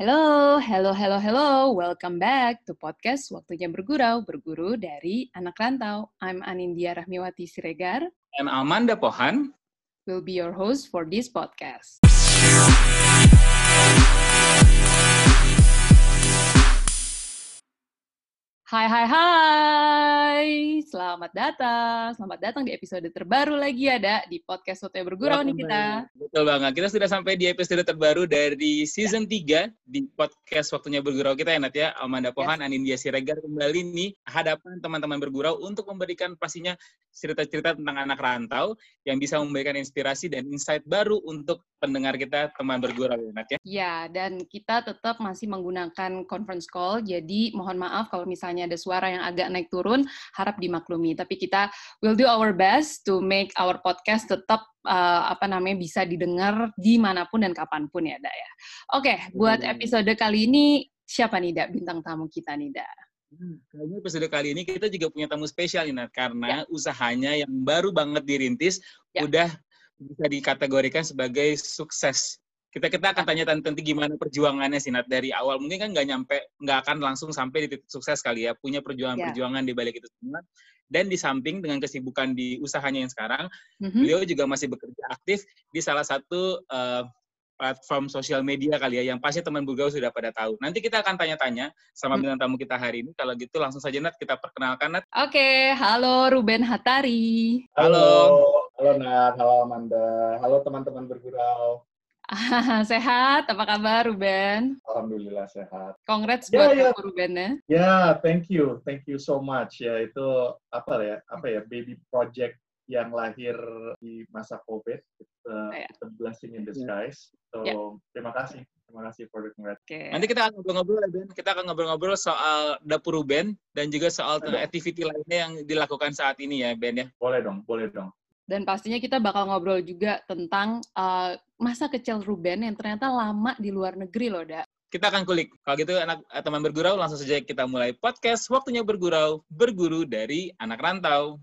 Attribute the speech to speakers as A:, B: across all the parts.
A: Hello, hello, hello, hello. Welcome back to podcast Waktunya Bergurau, berguru dari anak rantau. I'm Anindya Rahmiwati Siregar.
B: And Amanda Pohan
A: will be your host for this podcast. Hai hai hai, selamat datang, selamat datang di episode terbaru lagi ada di podcast Soto Bergurau nih kita.
B: Betul banget, kita sudah sampai di episode terbaru dari season 3 di podcast Waktunya Bergurau kita ya Nat ya. Amanda Pohan, yes. Anindya Siregar kembali nih hadapan teman-teman bergurau untuk memberikan pastinya cerita-cerita tentang anak rantau yang bisa memberikan inspirasi dan insight baru untuk pendengar kita teman bergurau ya Nat ya.
A: Ya, dan kita tetap masih menggunakan conference call, jadi mohon maaf kalau misalnya ada suara yang agak naik turun, harap dimaklumi. Tapi kita will do our best to make our podcast tetap uh, apa namanya bisa didengar di mana pun dan kapan pun ya, Dak ya. Oke, okay, buat episode kali ini siapa nih Dak bintang tamu kita nih Dak?
B: Hmm, kayaknya episode kali ini kita juga punya tamu spesial nih, Nat, karena ya. usahanya yang baru banget dirintis ya. udah bisa dikategorikan sebagai sukses kita kita akan tanya tentang gimana perjuangannya sih Nat dari awal mungkin kan nggak nyampe nggak akan langsung sampai di titik sukses kali ya punya perjuangan-perjuangan yeah. di balik itu semua dan di samping dengan kesibukan di usahanya yang sekarang mm-hmm. beliau juga masih bekerja aktif di salah satu uh, platform sosial media kali ya yang pasti teman Bugau sudah pada tahu. Nanti kita akan tanya-tanya sama hmm. bintang tamu kita hari ini. Kalau gitu langsung saja Nat kita perkenalkan Nat.
A: Oke, okay. halo Ruben Hatari.
C: Halo. Halo Nat, halo Amanda. Halo teman-teman bergurau.
A: sehat, apa kabar Ruben?
C: Alhamdulillah sehat.
A: Congrats yeah, buat yeah. Ruben ya.
C: Ya, yeah, thank you. Thank you so much. Ya, itu apa ya? Apa ya? Baby project yang lahir di masa COVID. It's, uh, yeah. it's a blessing in disguise. So, yeah. terima kasih. Terima kasih for the congrats.
B: Okay. Nanti kita akan ngobrol-ngobrol ya, Ben. Kita akan ngobrol-ngobrol soal dapur Ruben dan juga soal activity lainnya yang dilakukan saat ini ya, Ben ya.
C: Boleh dong, boleh dong.
A: Dan pastinya kita bakal ngobrol juga tentang uh, masa kecil Ruben yang ternyata lama di luar negeri loh, Da.
B: Kita akan kulik. Kalau gitu anak eh, teman bergurau langsung saja kita mulai podcast Waktunya Bergurau, berguru dari anak rantau.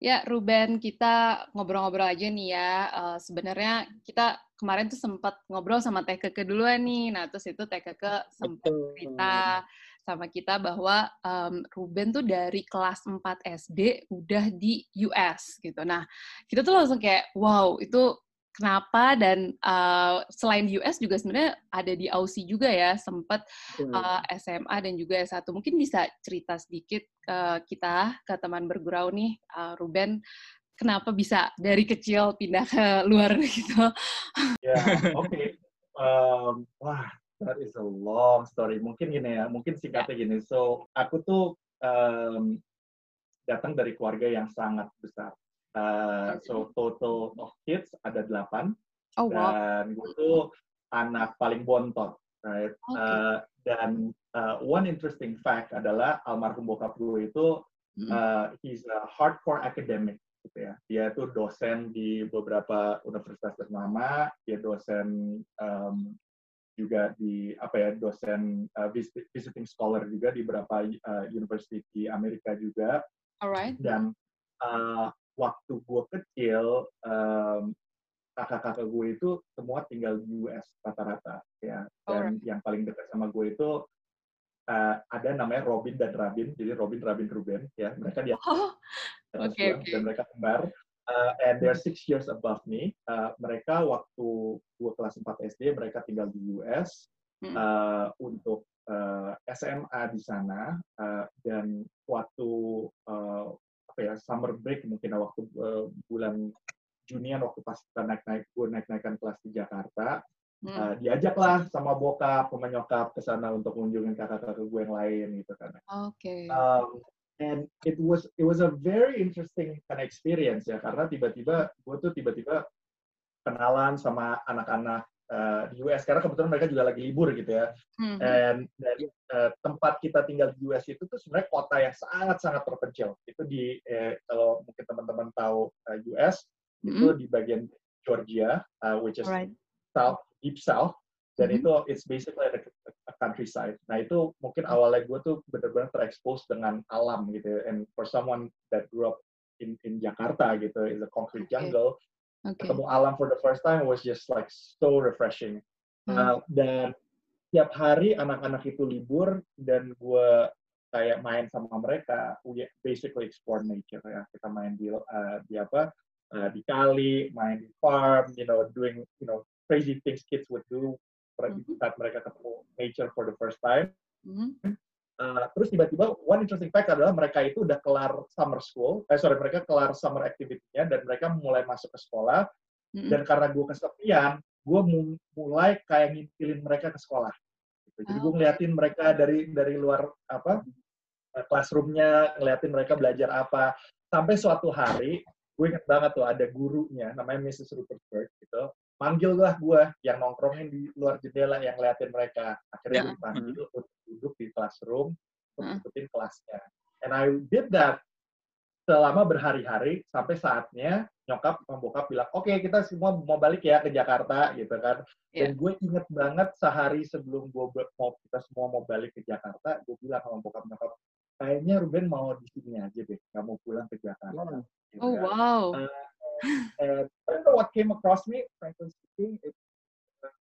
A: Ya, Ruben, kita ngobrol-ngobrol aja nih ya. Uh, Sebenarnya kita kemarin tuh sempat ngobrol sama Teh Keke duluan nih. Nah, terus itu Teh Keke sempat cerita sama kita bahwa um, Ruben tuh dari kelas 4 SD udah di US gitu. Nah, kita tuh langsung kayak wow, itu kenapa dan uh, selain di US juga sebenarnya ada di Aussie juga ya, sempat uh, SMA dan juga S1. Mungkin bisa cerita sedikit ke kita ke teman bergurau nih uh, Ruben kenapa bisa dari kecil pindah ke luar gitu.
C: Ya, yeah, oke. Okay. Um, wah, That is a long story. Mungkin gini ya, mungkin singkatnya gini. So, aku tuh um, datang dari keluarga yang sangat besar. Uh, so, total of kids ada delapan. Oh, wow. Dan gue tuh anak paling bontot. Right? Okay. Uh, dan uh, one interesting fact adalah almarhum bokap gue itu, uh, he's a hardcore academic gitu ya. Dia tuh dosen di beberapa universitas ternama, dia dosen um, juga di apa ya dosen uh, visiting scholar juga di beberapa uh, university di Amerika juga.
A: Alright.
C: Dan uh, waktu gue kecil um, kakak-kakak gue itu semua tinggal di US rata-rata ya. Dan Alright. yang paling dekat sama gue itu uh, ada namanya Robin dan Rabin. Jadi Robin, Rabin, Ruben ya. Mereka dia oh, okay, okay. dan mereka kembar uh, and they're six years above me. Uh, mereka waktu gue kelas 4 SD, mereka tinggal di US uh, hmm. untuk uh, SMA di sana uh, dan waktu uh, apa ya summer break mungkin waktu uh, bulan Junian waktu pas kita naik naik gue naik naikkan kelas di Jakarta hmm. uh, diajaklah sama bokap sama nyokap ke sana untuk kunjungin kakak-kakak gue yang lain gitu kan.
A: Oke. Okay.
C: Um, and it was it was a very interesting kind of experience ya karena tiba-tiba gue tuh tiba-tiba kenalan sama anak-anak uh, di US karena kebetulan mereka juga lagi libur gitu ya mm-hmm. and dari uh, tempat kita tinggal di US itu tuh sebenarnya kota yang sangat-sangat terpencil itu di eh, kalau mungkin teman-teman tahu uh, US mm-hmm. itu di bagian Georgia uh, which is right. south deep south dan mm-hmm. itu it's basically a, a countryside. Nah itu mungkin awalnya gue tuh benar-benar terekspos dengan alam gitu. Ya. And for someone that grew up in in Jakarta gitu, in the concrete okay. jungle.
A: Okay.
C: Ketemu alam for the first time was just like so refreshing. Hmm. Uh, dan tiap hari anak-anak itu libur dan gue kayak main sama mereka, we basically explore nature ya. Kita main di uh, di apa uh, di kali, main di farm, you know, doing you know crazy things kids would do mm-hmm. saat mereka ketemu nature for the first time. Mm-hmm. Uh, terus tiba-tiba one interesting fact adalah mereka itu udah kelar summer school, eh sorry mereka kelar summer activity-nya dan mereka mulai masuk ke sekolah. Mm-hmm. Dan karena gue kesepian, gue mulai kayak ngintilin mereka ke sekolah. Gitu. Jadi oh. gue ngeliatin mereka dari dari luar apa uh, classroomnya, ngeliatin mereka belajar apa. Sampai suatu hari, gue inget banget tuh ada gurunya, namanya Mrs. Rupert gitu manggil lah gue yang nongkrongin di luar jendela yang ngeliatin mereka akhirnya yeah. dipanggil hmm. untuk duduk di classroom untuk hmm. ikutin kelasnya and I did that selama berhari-hari sampai saatnya nyokap membokap bilang oke okay, kita semua mau balik ya ke Jakarta gitu kan yeah. dan gue inget banget sehari sebelum gue mau kita semua mau balik ke Jakarta gue bilang sama bokap nyokap kayaknya Ruben mau di sini aja deh nggak mau pulang ke Jakarta
A: oh, gitu oh kan. wow uh,
C: and I don't know what came across me, frankly speaking, it's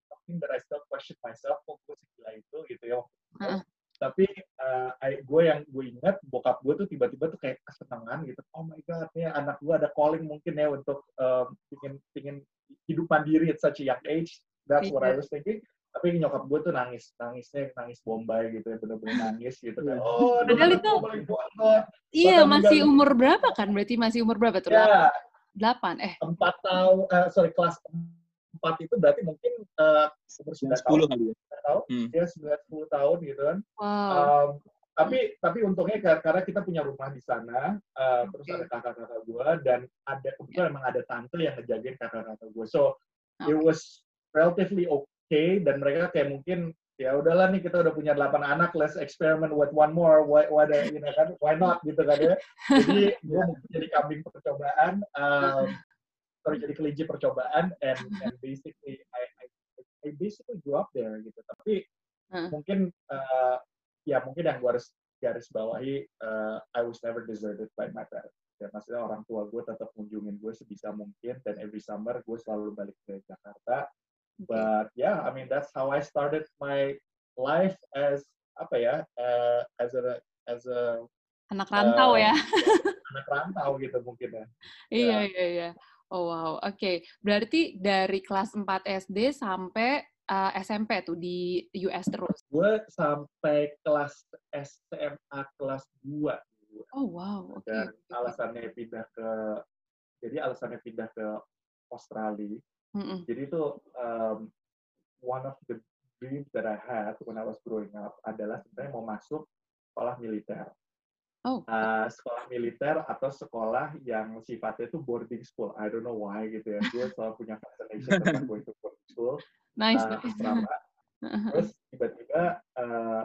C: something that I still question myself, kok gue segila itu gitu ya. Uh. Tapi uh, I, gue yang gue ingat, bokap gue tuh tiba-tiba tuh kayak kesenangan gitu. Oh my God, nih anak gue ada calling mungkin ya untuk um, ingin, ingin hidup mandiri at such a young age. That's what I iya. was thinking tapi nyokap gue tuh nangis nangisnya nangis bombay gitu ya bener-bener nangis gitu kan.
A: Oh padahal itu iya masih umur berapa kan? Berarti masih umur berapa tuh?
C: Ya,
A: delapan eh.
C: Empat tahun uh, sorry kelas empat itu berarti mungkin uh, umur sembilan
B: tahun. Kali ya?
C: Tahun. Hmm. ya sembilan sepuluh tahun gitu kan.
A: Wow.
C: um, tapi tapi untungnya karena kita punya rumah di sana uh, okay. terus ada kakak-kakak gue dan ada kebetulan yeah. emang ada tante yang ngejagain kakak-kakak gue so okay. it was relatively okay dan mereka kayak mungkin ya udahlah nih kita udah punya delapan anak let's experiment with one more why why the, you know kan? Why not gitu kan ya? Jadi gue mau jadi kambing percobaan um, sorry jadi kelinci percobaan and and basically I, I I basically grew up there gitu. Tapi hmm. mungkin uh, ya mungkin yang gue harus garis bawahi uh, I was never deserted by my parents. Ya maksudnya orang tua gue tetap kunjungin gue sebisa mungkin dan every summer gue selalu balik ke Jakarta But yeah, I mean that's how I started my life as apa ya, uh, as a as a
A: anak rantau uh, ya.
C: anak rantau gitu mungkin ya.
A: Iya iya iya. Oh wow, oke. Okay. Berarti dari kelas 4 SD sampai uh, SMP tuh di US terus?
C: Gue sampai kelas SMA kelas 2.
A: Oh wow, oke. Okay.
C: Dan alasannya pindah ke, jadi alasannya pindah ke Australia
A: Mm-mm.
C: Jadi itu um, one of the dreams that I had when I was growing up adalah sebenarnya mau masuk sekolah militer.
A: Oh.
C: Uh, sekolah militer atau sekolah yang sifatnya itu boarding school. I don't know why gitu ya. Gue selalu punya fascination tentang going to boarding school.
A: Nice. Uh,
C: Terus tiba-tiba uh,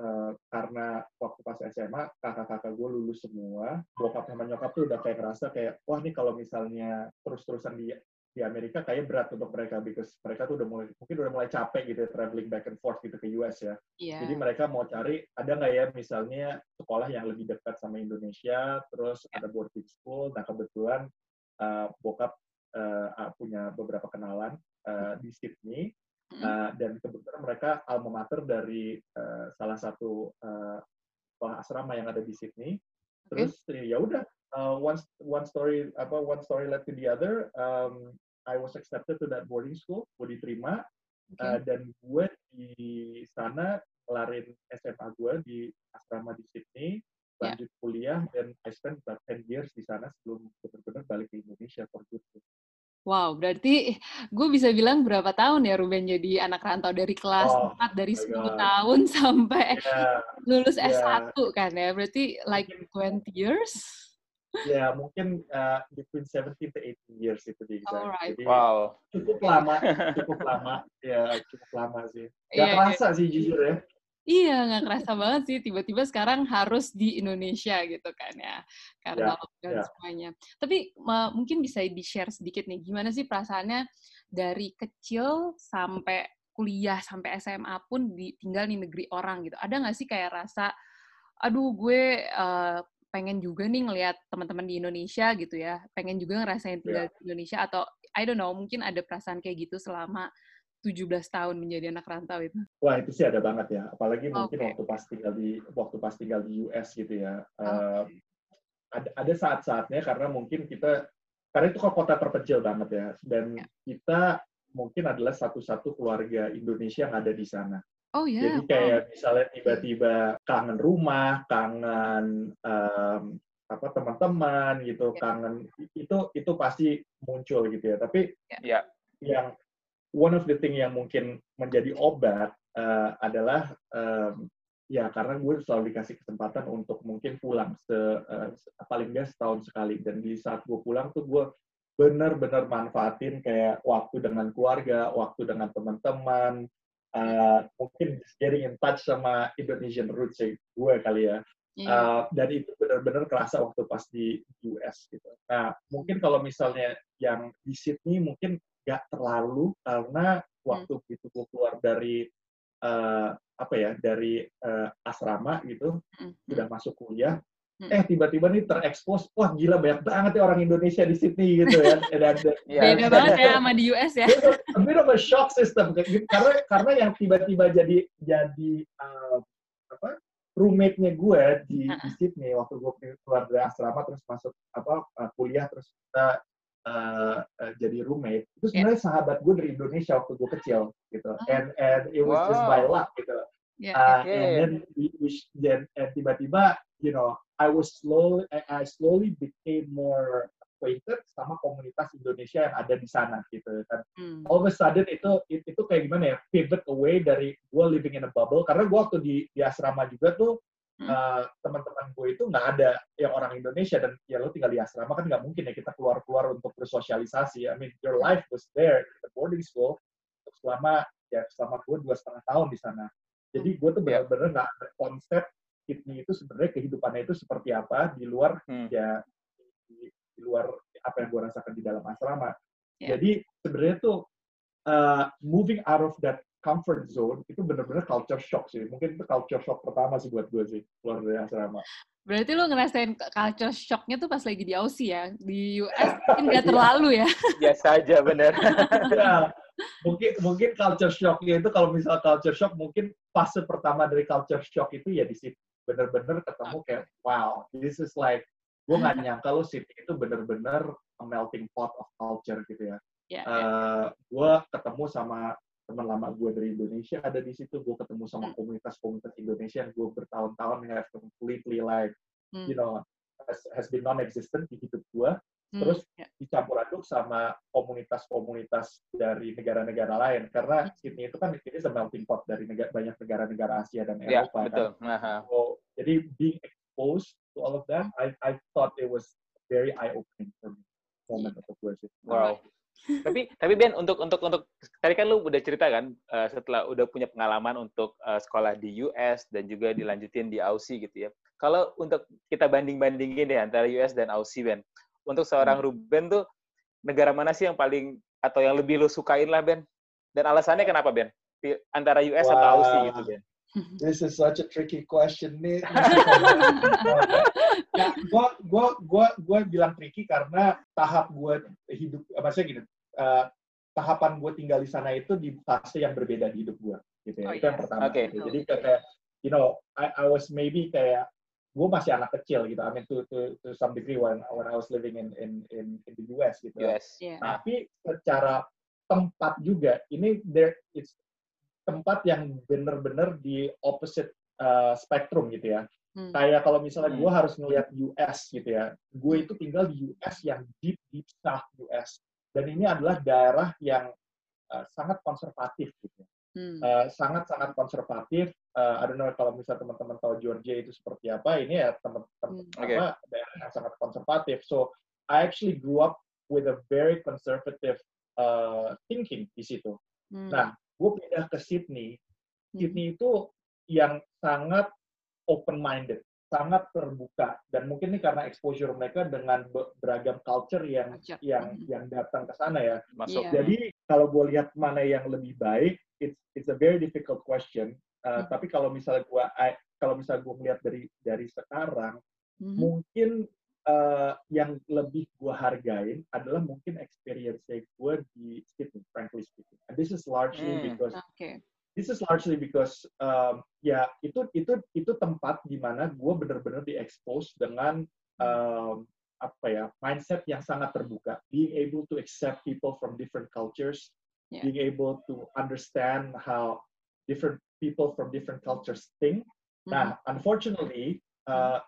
C: uh, karena waktu pas SMA kakak-kakak gue lulus semua, bokap sama nyokap tuh udah kayak ngerasa kayak wah nih kalau misalnya terus-terusan di di Amerika kayak berat untuk mereka because mereka tuh udah mulai mungkin udah mulai capek gitu ya, traveling back and forth gitu ke US ya.
A: Yeah.
C: Jadi mereka mau cari ada nggak ya misalnya sekolah yang lebih dekat sama Indonesia, terus yeah. ada boarding school. Nah kebetulan uh, bokap uh, punya beberapa kenalan uh, di Sydney uh, dan kebetulan mereka alma mater dari uh, salah satu uh, sekolah asrama yang ada di Sydney. Terus okay. ya udah uh, one one story apa one story led to the other. Um, I was accepted to that boarding school, gue diterima, okay. uh, dan gue di sana kelarin SMA gue di asrama di Sydney, ya. lanjut yeah. kuliah, dan I spent about 10 years di sana sebelum benar-benar balik ke Indonesia for good.
A: Wow, berarti gue bisa bilang berapa tahun ya Ruben jadi anak rantau dari kelas oh, 4 dari 10 God. tahun sampai yeah. lulus yeah. S1 kan ya. Berarti like 20 years?
C: Ya mungkin uh, between 17 to 18 years itu di
A: Alright.
C: Jadi
B: wow.
C: cukup lama, cukup lama, ya cukup lama sih. Gak yeah, kerasa yeah. sih jujur ya.
A: Iya, nggak kerasa banget sih. Tiba-tiba sekarang harus di Indonesia gitu kan ya, karena yeah, lockdown yeah. semuanya. Tapi uh, mungkin bisa di-share sedikit nih, gimana sih perasaannya dari kecil sampai kuliah sampai SMA pun di, tinggal di negeri orang gitu. Ada nggak sih kayak rasa, aduh gue uh, pengen juga nih ngelihat teman-teman di Indonesia gitu ya, pengen juga ngerasain tinggal yeah. di Indonesia atau I don't know, mungkin ada perasaan kayak gitu selama 17 tahun menjadi anak rantau itu?
C: Wah itu sih ada banget ya, apalagi mungkin waktu pas tinggal di waktu pas tinggal di US gitu ya. Okay. Uh, ada ada saat-saatnya karena mungkin kita karena itu kota terpencil banget ya, dan yeah. kita mungkin adalah satu-satu keluarga Indonesia yang ada di sana.
A: Oh ya. Yeah.
C: Jadi kayak wow. misalnya tiba-tiba kangen rumah, kangen um, apa teman-teman gitu, yeah. kangen itu itu pasti muncul gitu ya. Tapi yeah. yang one of the thing yang mungkin menjadi obat uh, adalah um, ya karena gue selalu dikasih kesempatan untuk mungkin pulang se, uh, paling nggak setahun sekali dan di saat gue pulang tuh gue benar-benar manfaatin kayak waktu dengan keluarga, waktu dengan teman-teman, uh, mungkin getting in touch sama Indonesian roots gue kali ya. Yeah. Uh, dan itu benar-benar kerasa waktu pas di US gitu. Nah, mungkin kalau misalnya yang di Sydney mungkin nggak terlalu karena waktu hmm. itu gue keluar dari uh, apa ya dari uh, asrama gitu hmm. sudah masuk kuliah hmm. Eh tiba-tiba nih terekspos wah gila banyak banget ya orang Indonesia di Sydney gitu ya dan,
A: dan ya, beda banget ya sama di US ya
C: a bit of a shock system karena karena yang tiba-tiba jadi jadi uh, apa roommate-nya gue di, di Sydney waktu gue keluar dari asrama terus masuk apa uh, kuliah terus kita uh, uh, jadi roommate itu sebenarnya yeah. sahabat gue dari Indonesia waktu gue kecil gitu oh. and and it was wow. just by luck gitu yeah. uh, okay. and then we, we then and tiba-tiba you know I was slowly I, slowly became more acquainted sama komunitas Indonesia yang ada di sana gitu kan hmm. all of a sudden itu itu kayak gimana ya pivot away dari gue living in a bubble karena gue waktu di di asrama juga tuh uh, teman-teman gue itu nggak ada yang orang Indonesia dan ya lo tinggal di asrama kan nggak mungkin ya kita keluar-keluar untuk bersosialisasi. I mean your life was there in the boarding school selama ya selama gue dua setengah tahun di sana. Jadi gue tuh ya. benar-benar nggak ada konsep Sydney itu sebenarnya kehidupannya itu seperti apa di luar hmm. ya di, di luar apa yang gue rasakan di dalam asrama. Yeah. Jadi sebenarnya tuh uh, moving out of that comfort zone itu bener-bener culture shock sih. Mungkin itu culture shock pertama sih buat gue sih, keluar dari asrama.
A: Berarti lo ngerasain culture shocknya tuh pas lagi di Aussie ya? Di US mungkin nggak iya. terlalu ya?
B: Biasa aja, bener.
C: ya, mungkin mungkin culture shocknya itu kalau misal culture shock mungkin fase pertama dari culture shock itu ya di situ bener-bener ketemu kayak wow this is like gue nggak nyangka lo Sydney itu bener-bener a melting pot of culture gitu ya. Yeah, uh, yeah. Gue ketemu sama teman lama gue dari Indonesia ada di situ gue ketemu sama hmm. komunitas-komunitas Indonesia yang gue bertahun-tahun have completely like hmm. you know has, has been non-existent di hidup gue. Terus yeah. dicampur aduk sama komunitas-komunitas dari negara-negara lain karena hmm. Sydney itu kan ini melting pot dari negara, banyak negara-negara Asia dan ya, Eropa yeah, betul. kan uh-huh. so, jadi being exposed to all of them I I thought it was very eye-opening for me moment yeah. untuk gue sih
B: wow tapi tapi Ben untuk untuk untuk tadi kan lu udah cerita kan uh, setelah udah punya pengalaman untuk uh, sekolah di US dan juga dilanjutin di Aussie gitu ya. Kalau untuk kita banding-bandingin deh antara US dan Aussie Ben. Untuk seorang hmm. Ruben tuh negara mana sih yang paling atau yang lebih lu sukain lah Ben? Dan alasannya kenapa Ben? Antara US wow. atau Aussie gitu Ben?
C: This is such a tricky question nih. nah, gua, gua, gua, gua bilang tricky karena tahap gue hidup, maksudnya gini, uh, tahapan gue tinggal di sana itu di fase yang berbeda di hidup gue, gitu ya. Oh, itu yeah. yang pertama. Okay. Gitu. Jadi kayak, you know, I, I was maybe kayak gue masih anak kecil gitu. I mean to to to some degree when when I was living in in in, in the US gitu.
B: US.
C: Yeah. Tapi secara tempat juga ini there it's tempat yang benar-benar di opposite uh, spectrum gitu ya. Hmm. Kayak kalau misalnya gue hmm. harus ngelihat US gitu ya, gue itu tinggal di US yang deep deep south US, dan ini adalah daerah yang uh, sangat konservatif gitu. Hmm. Uh, sangat-sangat konservatif. Uh, I don't know kalau misalnya teman-teman tahu Georgia itu seperti apa, ini ya teman-teman hmm. okay. daerah yang sangat konservatif. So I actually grew up with a very conservative uh, thinking di situ. Hmm. Nah, gue pindah ke Sydney, hmm. Sydney itu yang sangat open minded, sangat terbuka dan mungkin ini karena exposure mereka dengan beragam culture yang culture. yang hmm. yang datang ke sana ya. Masuk. Yeah. Jadi kalau gue lihat mana yang lebih baik, it's it's a very difficult question. Uh, hmm. Tapi kalau misalnya gue kalau misalnya gue melihat dari dari sekarang, mm-hmm. mungkin uh, yang lebih gue hargain adalah mungkin experience gue di Sydney, frankly speaking. And this is largely mm. because okay. this is largely because um, ya itu itu itu tempat di mana gue benar-benar diekspos dengan um, apa ya mindset yang sangat terbuka, being able to accept people from different cultures, yeah. being able to understand how different people from different cultures think. Mm-hmm. Nah, unfortunately, uh,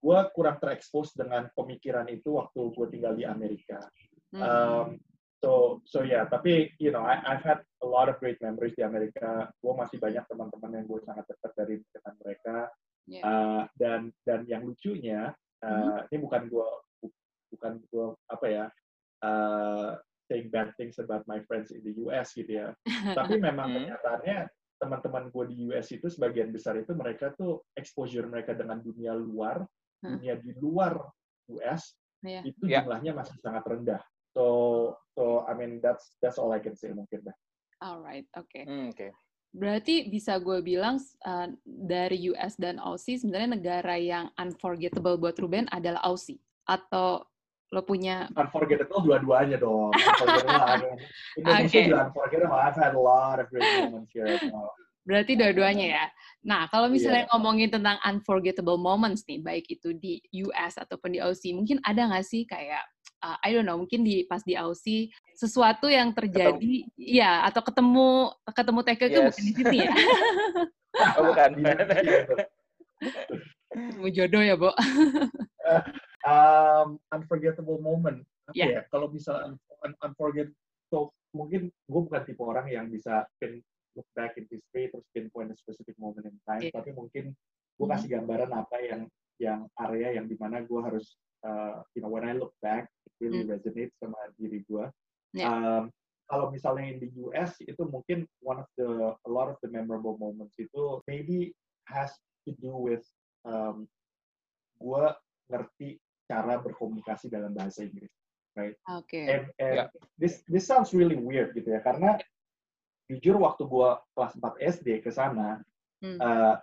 C: gue kurang terekspos dengan pemikiran itu waktu gue tinggal di Amerika. Mm-hmm. Um, so so ya, yeah, tapi you know, I, I've had a lot of great memories di Amerika. Gue masih banyak teman-teman yang gue sangat dekat dari dengan mereka. Yeah. Uh, dan dan yang lucunya, uh, mm-hmm. ini bukan gue bukan gue apa ya uh, saying bad things about my friends in the US gitu ya. Tapi memang hmm. kenyataannya teman-teman gue di US itu sebagian besar itu mereka tuh exposure mereka dengan dunia luar, hmm. dunia di luar US yeah. itu yeah. jumlahnya masih sangat rendah. So so I mean that's that's all I can say mungkin dah.
A: Alright, oke. Okay.
B: Hmm, Oke. Okay.
A: Berarti bisa gue bilang uh, dari US dan Aussie sebenarnya negara yang unforgettable buat Ruben adalah Aussie atau lo punya
C: unforgettable dua-duanya dong. Unforgettable Indonesia okay. juga unforgettable. I've had a lot of great moments here
A: berarti dua-duanya ya? Nah kalau misalnya yeah. ngomongin tentang unforgettable moments nih baik itu di US ataupun di Aussie mungkin ada nggak sih kayak uh, I don't know mungkin di pas di Aussie sesuatu yang terjadi ketemu. ya atau ketemu ketemu TK yes. bukan di sini ya?
B: Oh, bukan
A: ketemu jodoh ya Bo
C: um, unforgettable moment apa yeah. ya kalau misalnya un unforgettable so, mungkin gue bukan tipe orang yang bisa pin look back in history terus pinpoint a specific moment in time yeah. tapi mungkin gue kasih gambaran apa yang yang area yang di mana gue harus uh, you know when I look back it really mm. resonates sama diri gue yeah. um, kalau misalnya in the US itu mungkin one of the a lot of the memorable moments itu maybe has to do with um, gue ngerti cara berkomunikasi dalam bahasa Inggris, right?
A: Oke. Okay.
C: And, and yeah. this this sounds really weird gitu ya, karena jujur waktu gue kelas 4 SD ke sana, hmm. uh,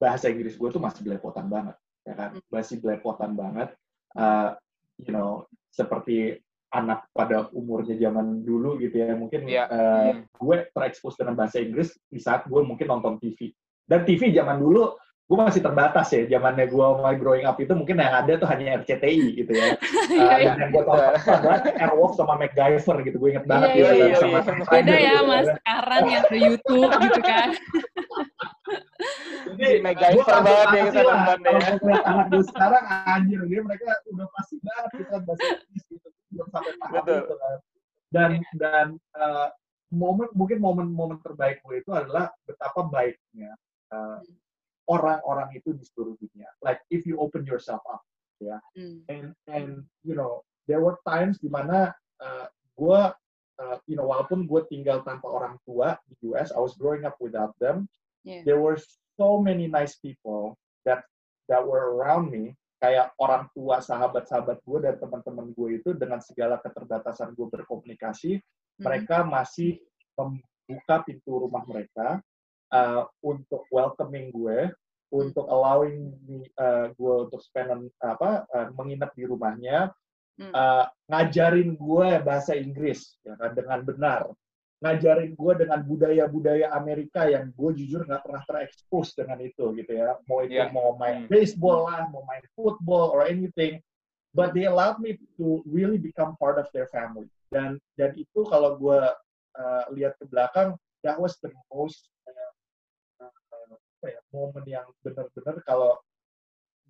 C: bahasa Inggris gue tuh masih belepotan banget, ya kan? Hmm. Masih belepotan banget. Uh, you know, seperti anak pada umurnya zaman dulu gitu ya mungkin yeah. uh, hmm. gue terekspos dengan bahasa Inggris di saat gue mungkin nonton TV dan TV zaman dulu gue masih terbatas ya zamannya gue mulai growing up itu mungkin yang ada tuh hanya RCTI gitu ya. Uh, dan yang gue tahu adalah Airwolf sama MacGyver gitu gue inget banget
A: yeah, gitu yeah, sama yeah. beda ya gitu, mas sekarang yang ke YouTube gitu kan.
B: Jadi MacGyver banget ya kita nonton
C: ya. kalau anak gue sekarang anjir dia mereka udah pasti banget kita bahasa Inggris gitu belum sampai paham gitu kan. Dan dan uh, momen mungkin momen-momen terbaik gue itu adalah betapa baiknya uh, orang-orang itu di seluruh dunia. Like if you open yourself up, ya. Yeah. Mm. And and you know there were times di mana uh, gue, uh, you know, walaupun gue tinggal tanpa orang tua di US, I was growing up without them. Yeah. There were so many nice people that that were around me. Kayak orang tua, sahabat-sahabat gue dan teman-teman gue itu dengan segala keterbatasan gue berkomunikasi, mm. mereka masih membuka pintu rumah mereka uh, untuk welcoming gue, hmm. untuk allowing uh, gue untuk spend apa uh, menginap di rumahnya, uh, ngajarin gue bahasa Inggris ya kan dengan benar, ngajarin gue dengan budaya-budaya Amerika yang gue jujur nggak pernah terekspos dengan itu gitu ya, mau itu yeah. mau main hmm. baseball lah, mau main football or anything, but they allowed me to really become part of their family dan dan itu kalau gue uh, lihat ke belakang that was the most apa ya momen yang benar-benar kalau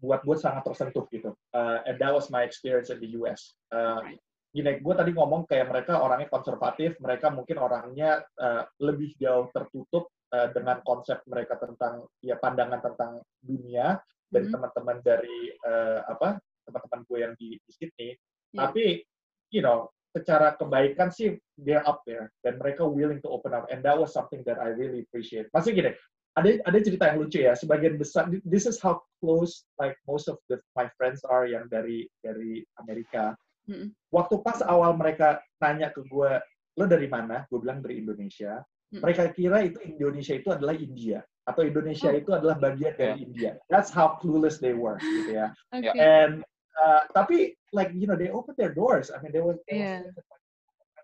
C: buat gue sangat tersentuh gitu. Uh, and that was my experience in the US. Uh, gini, gue tadi ngomong kayak mereka orangnya konservatif, mereka mungkin orangnya uh, lebih jauh tertutup uh, dengan konsep mereka tentang ya pandangan tentang dunia dan mm-hmm. teman-teman dari uh, apa teman-teman gue yang di, di Sydney. Yeah. Tapi you know secara kebaikan sih they're up there dan mereka willing to open up and that was something that I really appreciate. Masih gini, ada ada cerita yang lucu ya. Sebagian besar this is how close like most of the my friends are yang dari dari Amerika. Mm-hmm. Waktu pas awal mereka tanya ke gue, lo dari mana? Gue bilang dari Indonesia. Mm-hmm. Mereka kira itu Indonesia itu adalah India. atau Indonesia
A: Oh.
C: itu adalah bagian dari
B: Yeah.
C: India. That's how clueless they were, gitu ya.
A: Oke.
C: And uh, tapi like you know they open their doors. I mean they was, they
A: Iya.
C: was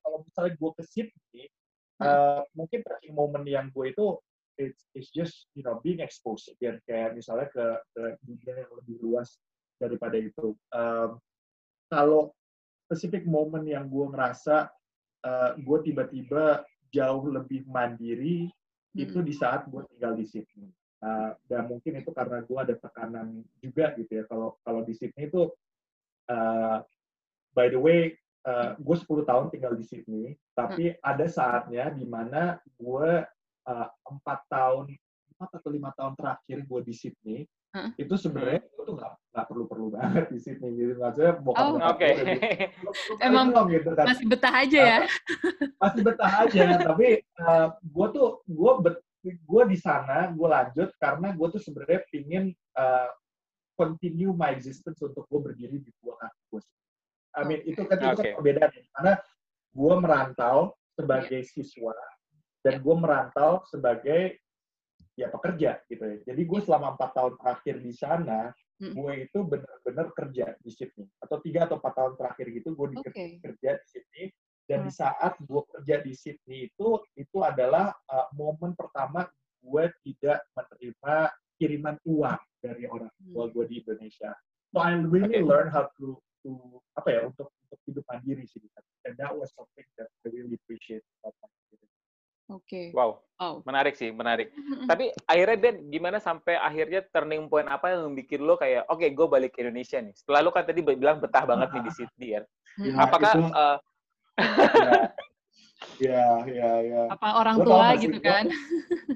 C: kalau misalnya gue ke Sydney, uh, mungkin touching moment yang gue itu it's, it's just you know being exposed dan kayak misalnya ke, ke dunia yang lebih luas daripada itu. Um, kalau specific moment yang gue ngerasa uh, gue tiba-tiba jauh lebih mandiri itu
A: Hmm.
C: di saat gue tinggal di Sydney. Uh, dan mungkin itu karena gue ada tekanan juga gitu ya. Kalau kalau di Sydney itu, uh, by the way, uh, gue 10 tahun tinggal di Sydney, tapi ada saatnya di mana gue uh, empat tahun, empat atau lima tahun terakhir gue di Sydney,
A: Hah?
C: itu sebenarnya gue tuh nggak nggak perlu-perlu banget di Sydney gitu. Maksudnya bokap
A: Oh.
C: bokap
B: Oke.
C: gue udah bilang, "Lu- lu balik
A: Emang
C: dong," gitu kan
A: Masih betah aja ya.
C: masih betah aja tapi uh, gue tuh gue gue di sana gue lanjut karena gue tuh sebenarnya pingin uh, continue my existence untuk gue berdiri di dua kaki gue I mean itu kan itu kan perbedaan karena gue merantau sebagai siswa dan gue merantau sebagai ya pekerja gitu ya jadi gue selama empat tahun terakhir di sana
A: Hmm.
C: gue itu benar-benar kerja di Sydney atau tiga atau empat tahun terakhir gitu gue di
A: Oke.
C: kerja di Sydney dan di
A: Hmm.
C: saat gue kerja di Sydney itu itu adalah uh, momen pertama gue tidak menerima kiriman uang dari orang tua gue di Indonesia. So I really
B: Oke.
C: learn how to to apa ya untuk untuk hidup mandiri sih. And that was something that I really appreciate about my experience.
A: Oke.
B: Wow,
A: Oh.
B: menarik sih, menarik. Tapi akhirnya Ben, gimana sampai akhirnya turning point apa yang bikin lo kayak, oke, gue balik ke Indonesia nih. Setelah lo kan tadi bilang betah banget nih di Sydney.
A: Mm-mm.
C: Ya,
B: Apakah
C: itu-
B: eh,
C: Ya, ya, ya.
A: Apa orang
C: Gua
A: tua gitu
C: gua-
A: kan?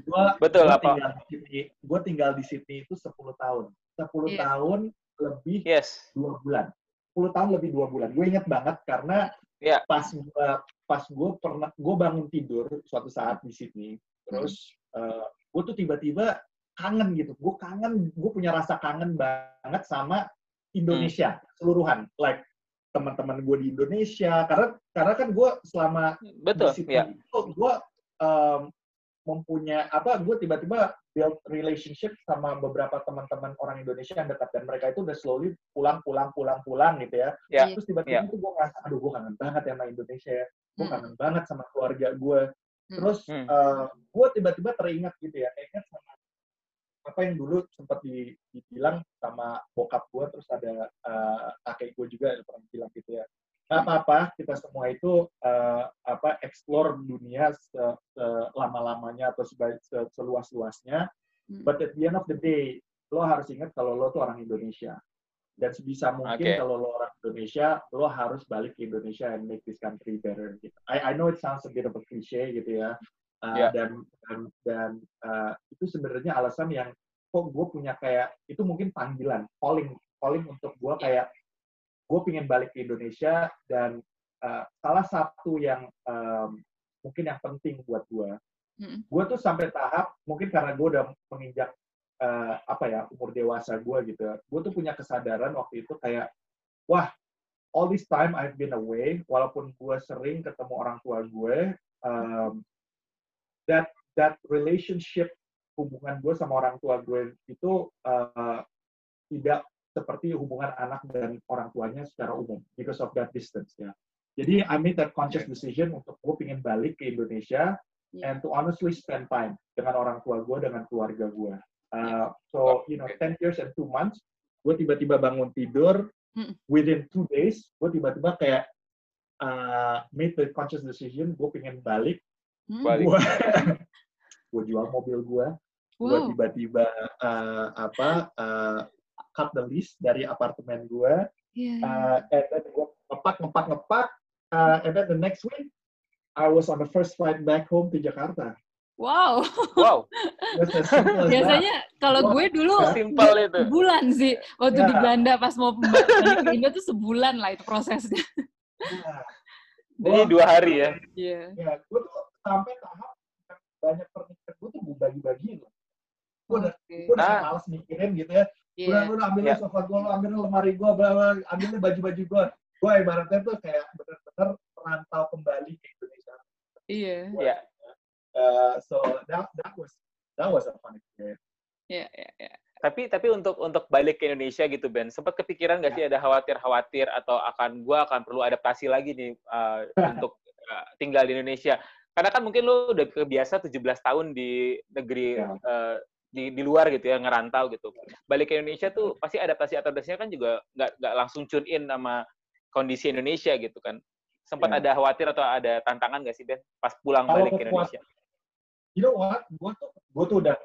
C: Gua,
B: betul
C: gua
B: apa?
C: tinggal di Sydney, gue tinggal di Sydney itu 10 tahun. 10
A: Iya.
C: tahun lebih
B: Yes.
C: dua bulan. 10 tahun lebih dua bulan. Gue inget banget karena
B: Iya.
C: pas gue pas gue pernah gue bangun tidur suatu saat di Sydney, terus
A: Hmm.
C: gue tuh tiba-tiba kangen gitu. Gue kangen, gue punya rasa kangen banget sama Indonesia
B: Hmm.
C: keseluruhan. Like teman-teman gue di Indonesia. Karena karena kan gue selama
B: Betul,
C: di Sydney
B: ya.
C: itu gue um, mempunyai apa? Gue tiba-tiba build relationship sama beberapa teman-teman orang Indonesia yang dekat dan mereka itu udah slowly pulang pulang pulang pulang gitu ya.
B: Ya.
C: Terus tiba-tiba tuh gue ngerasa, aduh gue kangen banget ya sama Indonesia ya. Gue
A: Hmm.
C: kangen banget sama keluarga gue.
A: Hmm.
C: Terus
B: Hmm.
C: uh, gue tiba-tiba teringat gitu ya, ingat sama apa yang dulu sempat di- dibilang sama bokap gue, terus ada uh, kakek gue juga yang pernah bilang gitu ya. Gak apa-apa, kita semua itu uh, apa explore dunia se- selama-lamanya atau seluas-luasnya.
A: Hmm.
C: But at the end of the day, lo harus ingat kalau lo tuh orang Indonesia. Dan sebisa mungkin
B: Oke.
C: kalau lo orang Indonesia, lo harus balik ke Indonesia and make this country better. Gitu. I, I know it sounds a bit of a cliche gitu ya. Uh,
B: Yeah.
C: Dan dan, dan uh, itu sebenarnya alasan yang kok gue punya kayak itu mungkin panggilan, calling, calling untuk gue kayak gue pengen balik ke Indonesia dan uh, salah satu yang um, mungkin yang penting buat gue,
A: Mm-mm.
C: gue tuh sampai tahap mungkin karena gue udah menginjak uh, apa ya umur dewasa gue gitu, gue tuh punya kesadaran waktu itu kayak wah all this time I've been away, walaupun gue sering ketemu orang tua gue, um, that that relationship hubungan gue sama orang tua gue itu uh, tidak seperti hubungan anak dan orang tuanya secara umum because of that distance ya. Jadi I made that conscious decision untuk gue pengen balik ke Indonesia
A: Yeah.
C: and to honestly spend time dengan orang tua gue dengan keluarga gue. Uh, so you know 10 years and two months, gue tiba-tiba bangun tidur
A: Mm.
C: within two days, gue tiba-tiba kayak uh, made the conscious decision gue pengen balik
A: Hmm.
B: Balik.
C: gue gue jual mobil gue gue tiba-tiba uh, apa uh, cut the lease dari apartemen gue
A: iya.
C: uh, and then gue ngepak ngepak ngepak uh, and then the next week I was on the first flight back home to Jakarta
A: Wow.
B: Wow.
A: Biasanya kalau gue dulu
B: simpel itu.
A: sebulan sih waktu di
C: Ya.
A: Belanda pas mau balik ke Indo tuh sebulan lah itu prosesnya.
C: Nah,
B: Jadi
C: gua-
B: dua hari ya.
A: Iya.
C: ya gue tuh sampai tahap banyak pernikahan gue tuh gue bagi-bagiin loh gue udah
A: Oke.
C: gue udah
B: Ah.
C: males mikirin gitu ya
A: Iya.
C: udah udah ambil
B: Ya.
C: sofa gue lo ambil lemari gue bla bla ambil baju-baju gue gue ibaratnya tuh kayak bener-bener merantau kembali ke Indonesia
A: Iya.
B: Ya.
C: Uh, so that that was that was a fun experience.
B: tapi tapi untuk untuk balik ke Indonesia gitu Ben, sempat kepikiran nggak ya. sih ada khawatir-khawatir atau akan gue akan perlu adaptasi lagi nih uh, untuk uh, tinggal di Indonesia? Karena kan mungkin lu udah kebiasa 17 tahun di negeri ya. uh, di di luar gitu ya ngerantau gitu. Balik ke Indonesia tuh pasti adaptasi adaptasinya kan juga nggak nggak langsung tune in sama kondisi Indonesia gitu kan. Sempat ya. ada khawatir atau ada tantangan nggak sih Ben pas pulang Kalau balik ke Indonesia?
C: You know what? Gue tuh gue tuh udah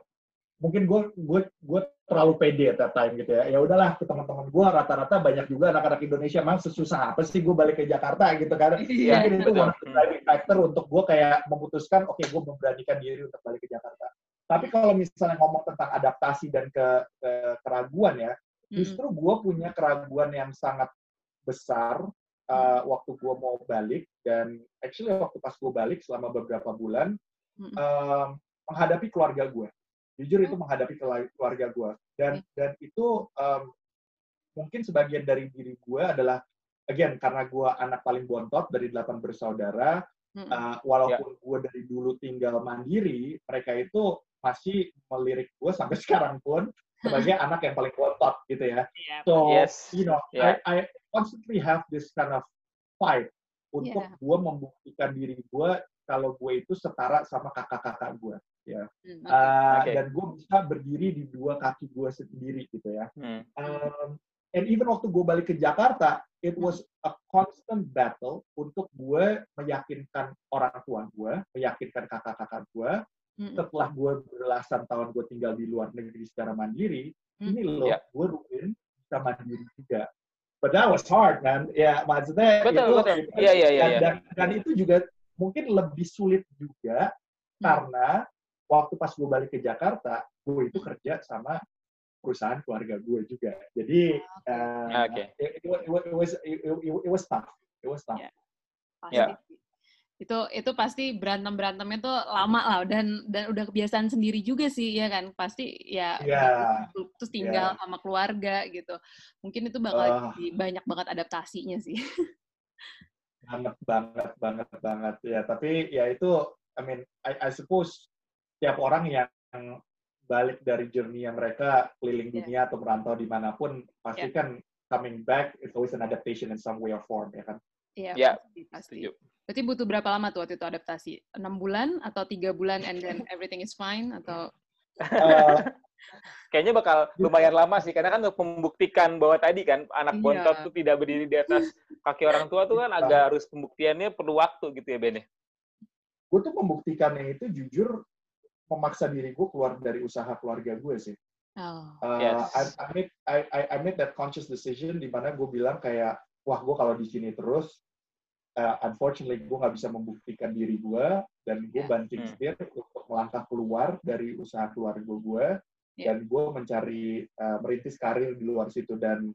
C: mungkin gue gue gue terlalu pede at that time gitu ya ya udahlah ke teman-teman gue rata-rata banyak juga anak-anak Indonesia mang sesusah apa sih gue balik ke Jakarta gitu kan iya, mungkin itu one of the driving factor untuk gue kayak memutuskan oke okay, gue memberanikan diri untuk balik ke Jakarta tapi kalau misalnya ngomong tentang adaptasi dan ke, ke keraguan ya justru gue punya keraguan yang sangat besar uh, waktu gue mau balik dan actually waktu pas gue balik selama beberapa bulan uh, menghadapi keluarga gue jujur itu hmm. menghadapi keluarga gue dan hmm. dan itu um, mungkin sebagian dari diri gue adalah again karena gue anak paling bontot dari delapan bersaudara uh, walaupun yeah. gue dari dulu tinggal mandiri mereka itu masih melirik gue sampai sekarang pun sebagai anak yang paling bontot gitu ya yeah. so yes. you know yeah. I, I constantly have this kind of fight untuk yeah. gue membuktikan diri gue kalau gue itu setara sama kakak-kakak gue ya hmm, okay. Uh, okay. dan gue bisa berdiri di dua kaki gue sendiri gitu ya hmm. um, and even waktu gue balik ke Jakarta it hmm. was a constant battle untuk gue meyakinkan orang tua gue meyakinkan kakak-kakak gue hmm. setelah gue belasan tahun gue tinggal di luar negeri secara mandiri hmm. ini loh yeah. gue rutin bisa mandiri juga but that was hard man ya maksudnya betul, itu, betul. itu yeah, yeah, yeah, dan, yeah. dan itu juga mungkin lebih sulit juga hmm. karena waktu pas gue balik ke Jakarta, gue itu kerja sama perusahaan keluarga gue juga. Jadi uh, okay. it, it, it, was it, it, it was tough. It was tough. Yeah.
A: Yeah. Itu itu pasti berantem berantemnya tuh lama lah dan dan udah kebiasaan sendiri juga sih ya kan pasti ya yeah. terus tinggal yeah. sama keluarga gitu. Mungkin itu bakal uh, banyak banget adaptasinya sih.
C: banget banget banget banget ya tapi ya itu I mean I, I suppose tiap orang yang balik dari journey yang mereka keliling yeah. dunia atau merantau di mana pun pasti yeah. kan coming back it's always an adaptation in some way or form ya kan?
A: Iya yeah, yeah. pasti. pasti. Berarti butuh berapa lama tuh waktu itu adaptasi? Enam bulan atau tiga bulan and then everything is fine atau? Uh,
B: Kayaknya bakal lumayan lama sih, karena kan untuk membuktikan bahwa tadi kan anak yeah. bontot tuh tidak berdiri di atas kaki orang tua tuh kan agak harus pembuktiannya perlu waktu gitu ya Ben? Ya?
C: Gue tuh membuktikannya itu jujur memaksa diri gue keluar dari usaha keluarga gue sih. Oh. Uh, yes. I, I made I, I made that conscious decision di mana gue bilang kayak wah gue kalau di sini terus uh, unfortunately gue nggak bisa membuktikan diri gue dan gue yeah. banting hmm. setir untuk melangkah keluar dari usaha keluarga gue yeah. dan gue mencari uh, merintis karir di luar situ dan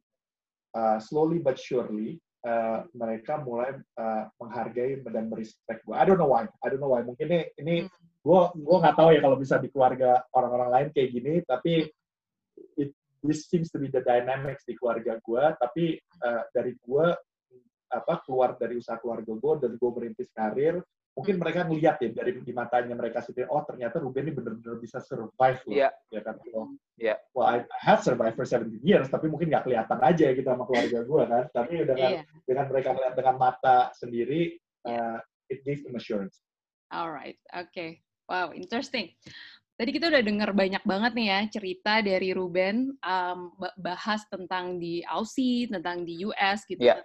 C: uh, slowly but surely uh, mereka mulai uh, menghargai dan merespek gue. I don't know why. I don't know why. Mungkin ini ini hmm gue gue nggak tahu ya kalau bisa di keluarga orang-orang lain kayak gini tapi it, this seems to be the dynamics di keluarga gue tapi uh, dari gue apa keluar dari usaha keluarga gue dan gue merintis karir mungkin mereka ngeliat ya dari di matanya mereka sendiri oh ternyata Ruben ini benar-benar bisa survive loh yeah. ya kan so, yeah. well I have survived for 17 years tapi mungkin nggak kelihatan aja gitu sama keluarga gue kan tapi dengan yeah. dengan mereka melihat dengan mata sendiri uh, it gives them assurance
A: alright oke okay. Wow, interesting. Tadi kita udah dengar banyak banget nih ya cerita dari Ruben um, bahas tentang di Aussie, tentang di US gitu. Yeah.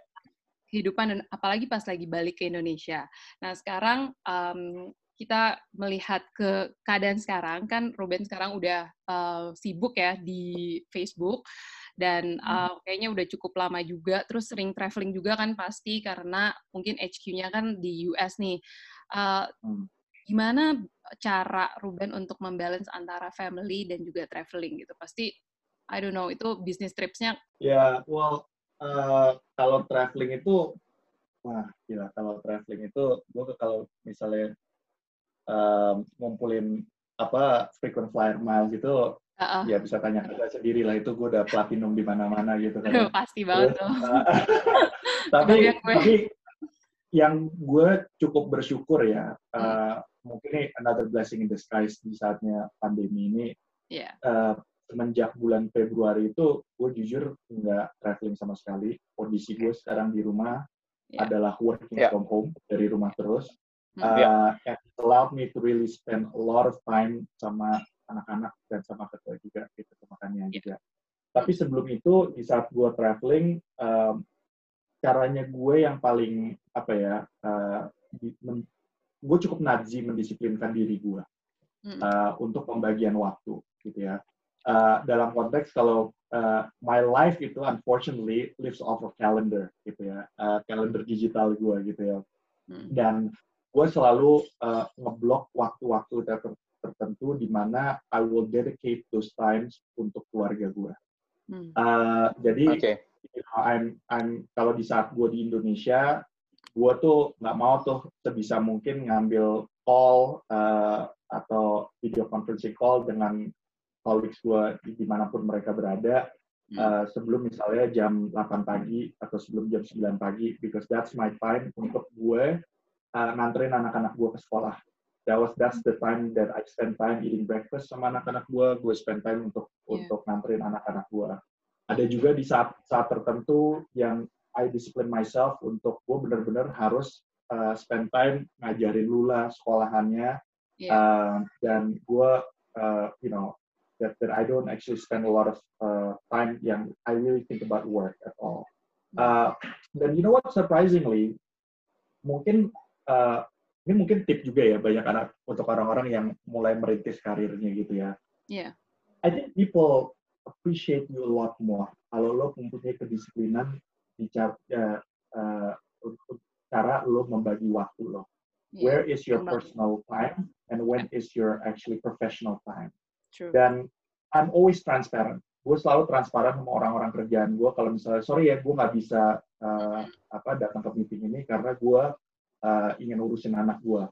A: Kehidupan dan apalagi pas lagi balik ke Indonesia. Nah sekarang um, kita melihat ke keadaan sekarang kan Ruben sekarang udah uh, sibuk ya di Facebook dan uh, kayaknya udah cukup lama juga terus sering traveling juga kan pasti karena mungkin HQ-nya kan di US nih. Uh, gimana cara Ruben untuk membalance antara family dan juga traveling gitu? Pasti I don't know itu bisnis tripsnya.
C: Ya, yeah, well uh, kalau traveling itu wah gila kalau traveling itu gue kalau misalnya um, ngumpulin apa frequent flyer miles gitu uh-uh. ya bisa tanya aja sendiri lah itu gue udah platinum di mana-mana gitu
A: kan. Aduh, pasti banget tuh.
C: tapi tapi yang gue cukup bersyukur ya uh, mungkin ini another blessing in disguise di saatnya pandemi ini. Yeah. Uh, semenjak bulan Februari itu gue jujur nggak traveling sama sekali. Kondisi gue sekarang di rumah yeah. adalah working yeah. from home dari rumah terus. Uh, yeah. And it allowed me to really spend a lot of time sama anak-anak dan sama ketua juga gitu makanya yeah. juga. Tapi sebelum itu di saat gue traveling, um, caranya gue yang paling apa ya, uh, gue cukup nazi mendisiplinkan diri gue uh, untuk pembagian waktu gitu ya. Uh, dalam konteks kalau uh, my life itu unfortunately lives off of calendar gitu ya, uh, calendar digital gue gitu ya. Hmm. Dan gue selalu uh, ngeblok waktu-waktu ter tertentu di mana I will dedicate those times untuk keluarga gue. Hmm. Uh, jadi, okay. you know, I'm I'm kalau di saat gue di Indonesia, gue tuh nggak mau tuh sebisa mungkin ngambil call uh, atau video conferencing call dengan colleagues gue di mana pun mereka berada uh, sebelum misalnya jam 8 pagi atau sebelum jam 9 pagi because that's my time untuk gue uh, nganterin anak-anak gue ke sekolah. That was that's the time that I spend time eating breakfast sama anak-anak gue. Gue spend time untuk yeah. untuk nganterin anak-anak gue. Ada juga di saat saat tertentu yang I discipline myself untuk gue benar-benar harus uh, spend time ngajarin Lula sekolahannya yeah. uh, dan gue uh, you know that that I don't actually spend a lot of uh, time yang I really think about work at all. Uh, dan you know what surprisingly mungkin uh, ini mungkin tip juga ya banyak anak untuk orang-orang yang mulai merintis karirnya gitu ya.
A: Yeah.
C: I think people appreciate you a lot more kalau lo mempunyai kedisiplinan di cara, uh, cara lo membagi waktu lo. Yeah. Where is your personal time and when is your actually professional time? True. Dan I'm always transparent. Gue selalu transparan sama orang-orang kerjaan gue. Kalau misalnya sorry ya, gue nggak bisa uh, apa datang ke meeting ini karena gue uh, ingin urusin anak gue.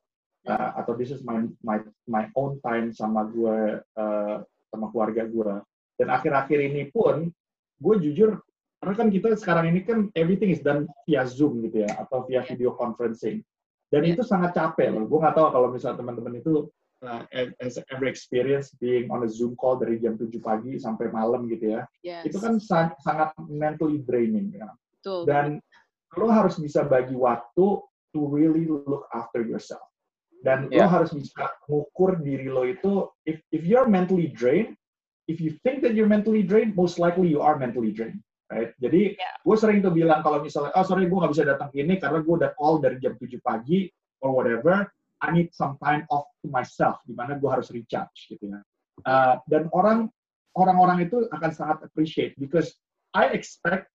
C: Uh, atau this is my my my own time sama gue uh, sama keluarga gue. Dan akhir-akhir ini pun gue jujur karena kan kita sekarang ini kan everything is done via Zoom gitu ya atau via video conferencing. Dan yeah. itu sangat capek loh. Gue nggak tahu kalau misalnya teman-teman itu uh, as ever experience being on a Zoom call dari jam 7 pagi sampai malam gitu ya. Yes. Itu kan sa sangat mentally draining ya. Betul. Dan lo harus bisa bagi waktu to really look after yourself. Dan yeah. lo harus bisa mengukur diri lo itu if if you're mentally drained, if you think that you're mentally drained, most likely you are mentally drained. Right? Jadi yeah. gue sering tuh bilang kalau misalnya, oh sorry gue nggak bisa datang ke ini karena gue udah call dari jam 7 pagi or whatever, I need some time off to myself, di mana gue harus recharge gitu ya. Uh, dan orang orang-orang itu akan sangat appreciate because I expect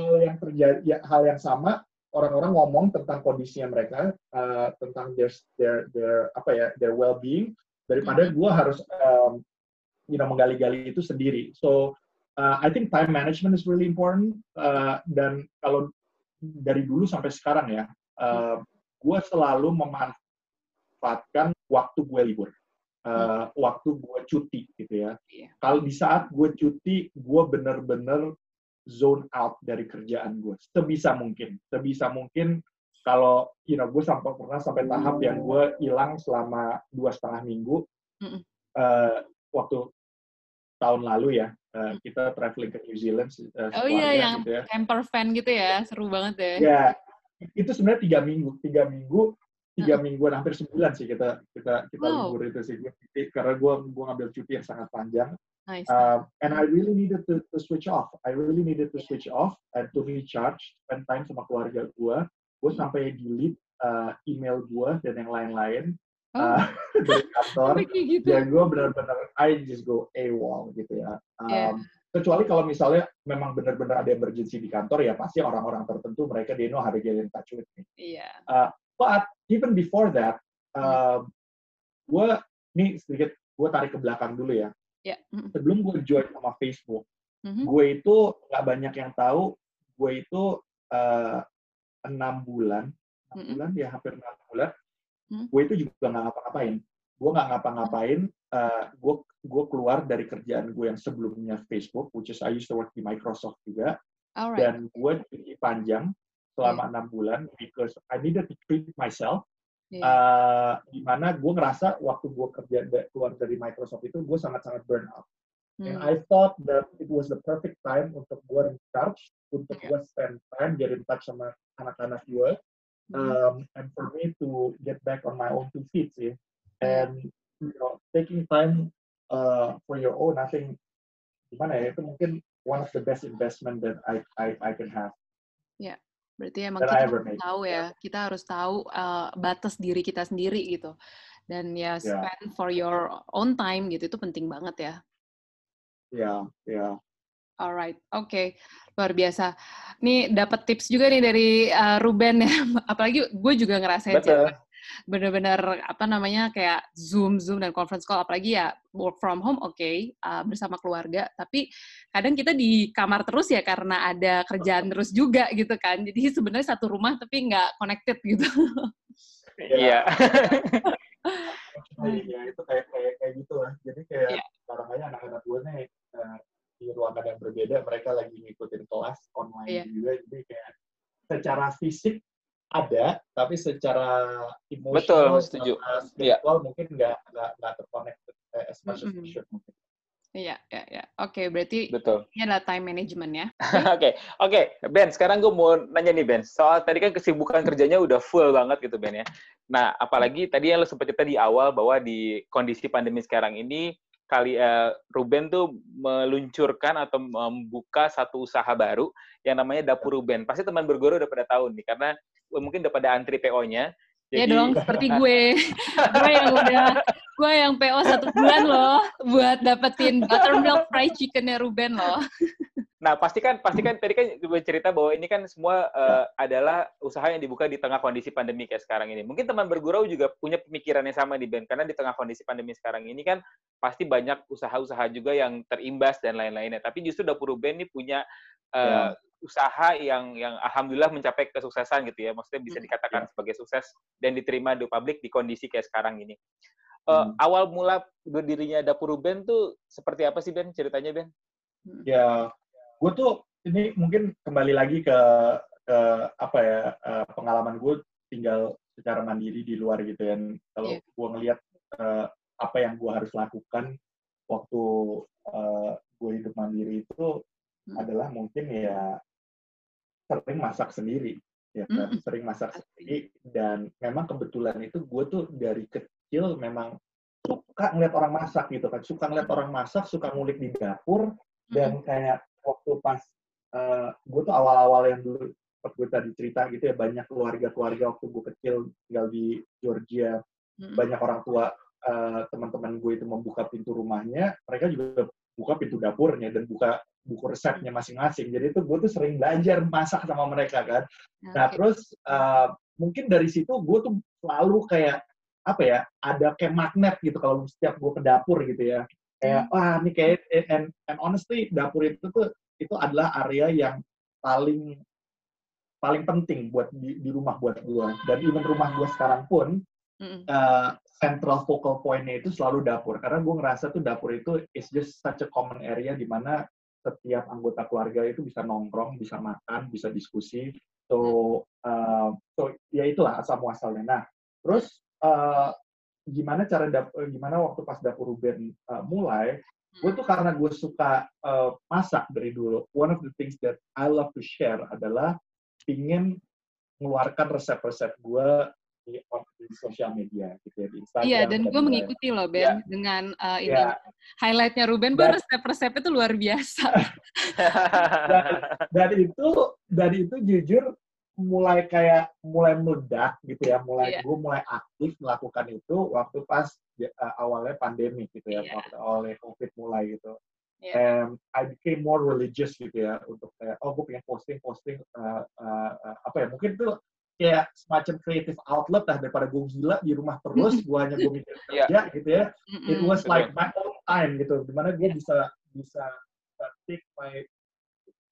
C: hal yang terjadi ya, hal yang sama orang-orang ngomong tentang kondisinya mereka uh, tentang their their their apa ya their well being daripada mm-hmm. gue harus um, you know menggali-gali itu sendiri so uh, I think time management is really important. Uh, dan kalau dari dulu sampai sekarang ya uh, gue selalu memanfaatkan waktu gue libur. Uh, waktu gue cuti gitu ya. Yeah. kalau di saat gue cuti gue bener-bener zone out dari kerjaan gue sebisa mungkin. Sebisa mungkin kalau you know gue sampai pernah sampai tahap yang gue hilang selama dua setengah minggu mm -mm. Uh, waktu tahun lalu ya uh, kita traveling ke New Zealand
A: uh, oh iya yang gitu ya. camper van gitu ya seru banget ya
C: ya itu sebenarnya tiga minggu tiga minggu tiga hmm. mingguan hampir sebulan sih kita kita kita wow. libur itu sih karena gue gue ngambil cuti yang sangat panjang nice. uh, and I really needed to, to switch off I really needed to switch off and to recharge spend time sama keluarga gue gue sampai delete uh, email gue dan yang lain-lain oh. uh, dari kantor gitu. dan gue benar-benar I just go AWOL gitu ya um, yeah. kecuali kalau misalnya memang benar-benar ada emergency di kantor ya pasti orang-orang tertentu mereka dia know how to get in touch with me
A: yeah.
C: uh, but even before that uh, hmm. gue ini sedikit gue tarik ke belakang dulu ya
A: yeah.
C: mm sebelum gue join sama Facebook mm-hmm. gue itu nggak banyak yang tahu gue itu uh, enam bulan enam mm-hmm. bulan ya hampir enam bulan hmm? gue itu juga nggak ngapa-ngapain gue nggak ngapa-ngapain uh, gue gue keluar dari kerjaan gue yang sebelumnya Facebook which is I used to work di Microsoft juga Alright. dan gue cuti panjang selama enam yeah. bulan because I needed to treat myself yeah. Uh, di mana gue ngerasa waktu gue kerja keluar dari Microsoft itu gue sangat-sangat burn out And I thought that it was the perfect time untuk gue recharge, untuk gue spend time, get in touch sama anak-anak gue, um, and for me to get back on my own two feet sih. And you know, taking time uh, for your own, I think gimana ya itu mungkin one of the best investment that I I, I can have.
A: Ya, yeah. berarti emang kita harus tahu ya, yeah. kita harus tahu uh, batas diri kita sendiri gitu. Dan ya spend yeah. for your own time gitu itu penting banget ya.
C: Ya, ya.
A: Alright, oke, okay. luar biasa. Nih dapat tips juga nih dari uh, Ruben ya. Apalagi gue juga ngerasain sih bener-bener apa namanya kayak zoom zoom dan conference call apalagi ya work from home oke okay, uh, bersama keluarga tapi kadang kita di kamar terus ya karena ada kerjaan terus juga gitu kan jadi sebenarnya satu rumah tapi nggak connected gitu
B: iya
C: iya itu kayak kayak kayak gitu lah jadi kayak yeah. sekarang aja anak-anak gue nih uh, di ruangan yang berbeda mereka lagi ngikutin kelas online yeah. juga jadi kayak secara fisik ada tapi secara emosional
B: betul setuju
C: spiritual yeah. mungkin nggak nggak nggak terkonek as much as it should mungkin
A: Iya, iya, iya. Oke, berarti
B: Betul.
A: ini adalah time management ya.
B: Oke, oke. Okay. Okay. Ben, sekarang gue mau nanya nih Ben. Soal tadi kan kesibukan kerjanya udah full banget gitu Ben ya. Nah, apalagi tadi yang lo sempat cerita di awal bahwa di kondisi pandemi sekarang ini, kali uh, Ruben tuh meluncurkan atau membuka satu usaha baru yang namanya Dapur Ruben. Pasti teman berguru udah pada tahu nih, karena mungkin udah pada antri PO-nya.
A: Ya dong, seperti gue. gue yang udah, gue yang PO satu bulan loh, buat dapetin buttermilk fried chickennya Ruben loh.
B: Nah, pastikan pastikan tadi kan cerita bahwa ini kan semua uh, adalah usaha yang dibuka di tengah kondisi pandemi kayak sekarang ini. Mungkin teman bergurau juga punya pemikiran yang sama di band karena di tengah kondisi pandemi sekarang ini kan pasti banyak usaha-usaha juga yang terimbas dan lain-lainnya. Tapi justru dapur band ini punya uh, ya. usaha yang yang alhamdulillah mencapai kesuksesan gitu ya. Maksudnya bisa dikatakan ya. sebagai sukses dan diterima di publik di kondisi kayak sekarang ini. Uh, hmm. Awal mula berdirinya dapur band tuh seperti apa sih Ben ceritanya Ben?
C: Ya gue tuh ini mungkin kembali lagi ke ke apa ya uh, pengalaman gue tinggal secara mandiri di luar gitu ya. Kalau yeah. gue ngelihat uh, apa yang gue harus lakukan waktu uh, gue hidup mandiri itu hmm. adalah mungkin ya sering masak sendiri ya kan hmm. sering masak sendiri dan memang kebetulan itu gue tuh dari kecil memang suka ngeliat orang masak gitu kan suka ngeliat orang masak suka ngulik di dapur dan kayak waktu pas uh, gue tuh awal-awal yang dulu gue tadi cerita gitu ya banyak keluarga-keluarga waktu gue kecil tinggal di Georgia hmm. banyak orang tua uh, teman-teman gue itu membuka pintu rumahnya mereka juga buka pintu dapurnya dan buka buku resepnya masing-masing jadi itu gue tuh sering belajar masak sama mereka kan okay. nah terus uh, mungkin dari situ gue tuh selalu kayak apa ya ada kayak magnet gitu kalau setiap gue ke dapur gitu ya kayak wah ini kayak and, and honestly dapur itu tuh itu adalah area yang paling paling penting buat di, di rumah buat gue dan even rumah gue sekarang pun mm. uh, central focal pointnya itu selalu dapur. Karena gue ngerasa tuh dapur itu is just such a common area di mana setiap anggota keluarga itu bisa nongkrong bisa makan bisa diskusi. So uh, so ya itulah asal muasalnya nah terus uh, gimana cara dap eh, gimana waktu pas dapur Ruben uh, mulai gue tuh karena gue suka uh, masak dari dulu one of the things that I love to share adalah ingin mengeluarkan resep-resep gue di, di sosial media gitu ya di Instagram.
A: Iya dan gue mengikuti loh Ben ya. dengan uh, ini ya. highlightnya Ruben gue resep-resep itu luar biasa.
C: dan, dan itu dari itu jujur mulai kayak mulai meledak gitu ya, mulai yeah. gue mulai aktif melakukan itu waktu pas uh, awalnya pandemi gitu ya, yeah. waktu awalnya COVID mulai gitu. Yeah. And I became more religious gitu ya untuk kayak oh gue pengen posting posting uh, uh, uh, apa ya mungkin tuh kayak semacam creative outlet lah daripada gue gila di rumah terus gue hanya gue mikir iya. kerja yeah. gitu ya. It was like my own time gitu, di mana gue bisa bisa take my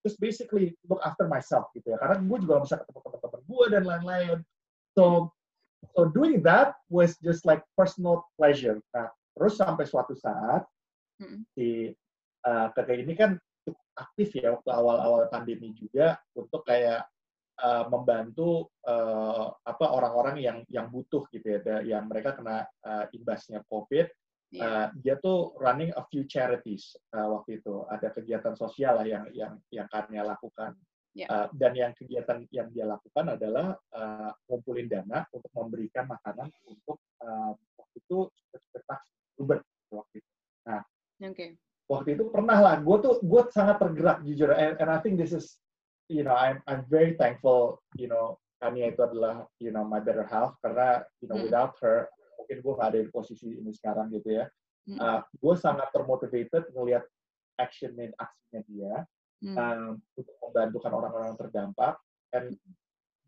C: just basically look after myself gitu ya. Karena gue juga bisa ketemu teman-teman gue dan lain-lain. So so doing that was just like personal pleasure. Nah terus sampai suatu saat hmm. si uh, kakek ini kan aktif ya waktu awal-awal pandemi juga untuk kayak uh, membantu uh, apa orang-orang yang yang butuh gitu ya. Yang mereka kena uh, imbasnya covid Uh, dia tuh running a few charities uh, waktu itu. Ada kegiatan sosial lah yang yang yang Kania lakukan. Yeah. Uh, dan yang kegiatan yang dia lakukan adalah uh, ngumpulin dana untuk memberikan makanan untuk uh, waktu itu petak Uber waktu itu. Nah, okay. waktu itu pernah lah. Gue tuh gue sangat tergerak jujur. And, and I think this is, you know, I'm I'm very thankful, you know, Kania itu adalah, you know, my better half karena, you know, mm. without her mungkin gue nggak ada di posisi ini sekarang gitu ya. Mm. Uh, gue sangat termotivated ngelihat action dan aksinya dia mm. um, untuk membantukan orang-orang terdampak. Dan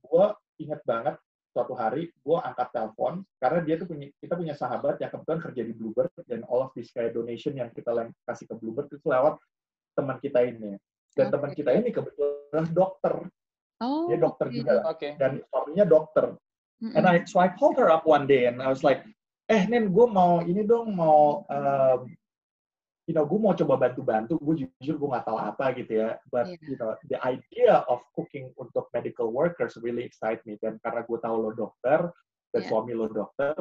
C: gue inget banget suatu hari gue angkat telepon karena dia tuh punya kita punya sahabat yang kebetulan kerja di Bluebird dan all of this kayak donation yang kita kasih ke Bluebird itu lewat teman kita ini dan okay. teman kita ini kebetulan dokter oh, dia dokter okay. juga okay. dan suaminya dokter Mm-hmm. And I so I called her up one day and I was like, eh Nen, gue mau ini dong mau um, you know, gue mau coba bantu-bantu, gue jujur gue nggak tahu apa gitu ya. But yeah. you know, the idea of cooking untuk medical workers really excite me. Dan karena gue tahu lo dokter dan yeah. suami lo dokter,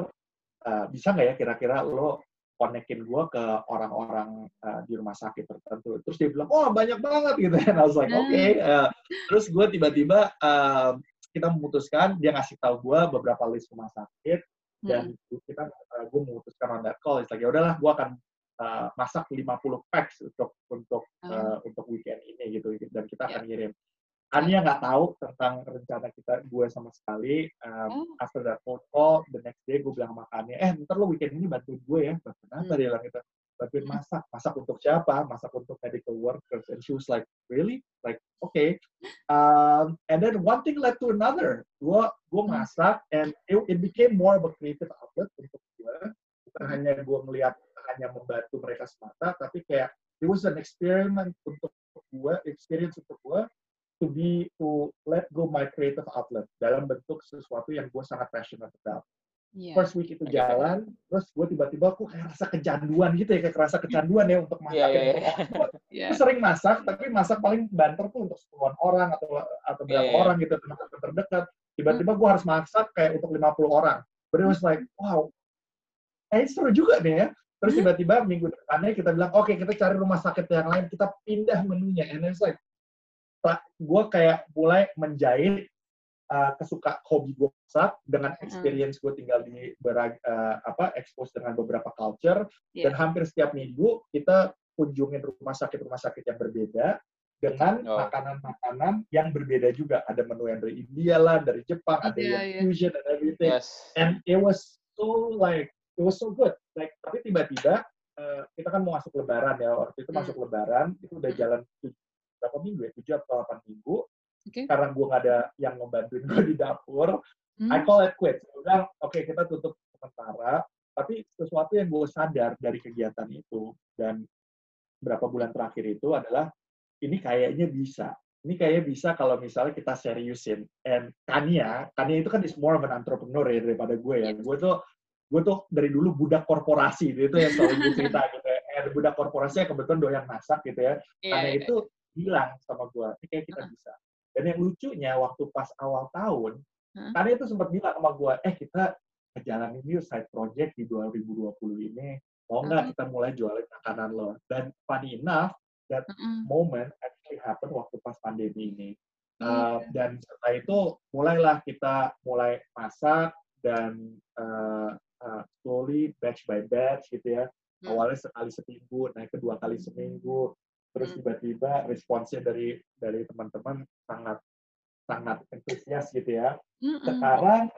C: uh, bisa nggak ya kira-kira lo konekin gue ke orang-orang uh, di rumah sakit tertentu. Terus dia bilang, oh banyak banget gitu. And I was like, oke. Okay. Uh, terus gue tiba-tiba uh, kita memutuskan dia ngasih tahu gue beberapa list rumah sakit dan hmm. kita uh, gue memutuskan on that call it's like ya udahlah gue akan uh, masak 50 packs untuk untuk uh, untuk weekend ini gitu dan kita akan ngirim Ania nggak tahu tentang rencana kita gue sama sekali. Um, oh. After that phone call, the next day gue bilang sama Ania, eh ntar lo weekend ini bantuin gue ya. Bantuin apa hmm. dia bilang gitu bantuin masak. Masak untuk siapa? Masak untuk medical workers. And she was like, really? Like, okay. Um, and then one thing led to another. Gue gue hmm. masak, and it, it became more of a creative outlet untuk gue. Bukan hanya gue melihat hanya membantu mereka semata, tapi kayak it was an experiment untuk gue, experience untuk gue to be to let go my creative outlet dalam bentuk sesuatu yang gue sangat passionate about yeah. first week itu jalan, terus gue tiba-tiba aku kayak rasa kecanduan gitu ya, kayak rasa kecanduan ya untuk masak. Yeah, yeah, yeah. yeah. Gue sering masak, tapi masak paling banter tuh untuk sepuluhan orang atau atau berapa yeah, yeah. orang gitu, teman terdekat. Tiba-tiba gue harus masak kayak untuk 50 orang. But it was like, wow, eh seru juga nih ya. Terus tiba-tiba minggu depannya kita bilang, oke okay, kita cari rumah sakit yang lain, kita pindah menunya. And it's like, gue kayak mulai menjahit uh, kesuka hobi gue masak dengan experience gue tinggal di berag, uh, apa expose dengan beberapa culture yeah. dan hampir setiap minggu kita kunjungin rumah sakit rumah sakit yang berbeda dengan oh. makanan-makanan yang berbeda juga ada menu yang dari India lah dari Jepang ada yeah, yang yeah. fusion and everything yes. and it was so like it was so good like tapi tiba-tiba uh, kita kan mau masuk lebaran ya waktu itu mm. masuk lebaran itu udah jalan berapa minggu ya tujuh atau delapan minggu okay. karena gue gak ada yang membantuin gue di dapur hmm. I call it quits gue bilang oke okay, kita tutup sementara tapi sesuatu yang gue sadar dari kegiatan itu dan berapa bulan terakhir itu adalah ini kayaknya bisa ini kayaknya bisa kalau misalnya kita seriusin. And Kania, Kania itu kan is more of an entrepreneur ya daripada gue ya. Gue tuh gue tuh dari dulu budak korporasi itu yang selalu gue cerita gitu ya. Eh, budak korporasi yang kebetulan doyan masak gitu ya. Yeah, Karena yeah. itu bilang sama gue, ini kayak kita uh. bisa. Dan yang lucunya waktu pas awal tahun, huh? karena itu sempat bilang sama gue, eh kita jalanin yuk side project di 2020 ini, mau nggak uh kita mulai jualin makanan lo? Dan funny enough, that uh -uh. moment actually happen waktu pas pandemi ini. Uh, dan setelah itu mulailah kita mulai masak dan uh, uh, slowly batch by batch gitu ya. Awalnya sekali seminggu, naik kedua kali seminggu, terus hmm. tiba-tiba responsnya dari dari teman-teman sangat sangat antusias gitu ya. Sekarang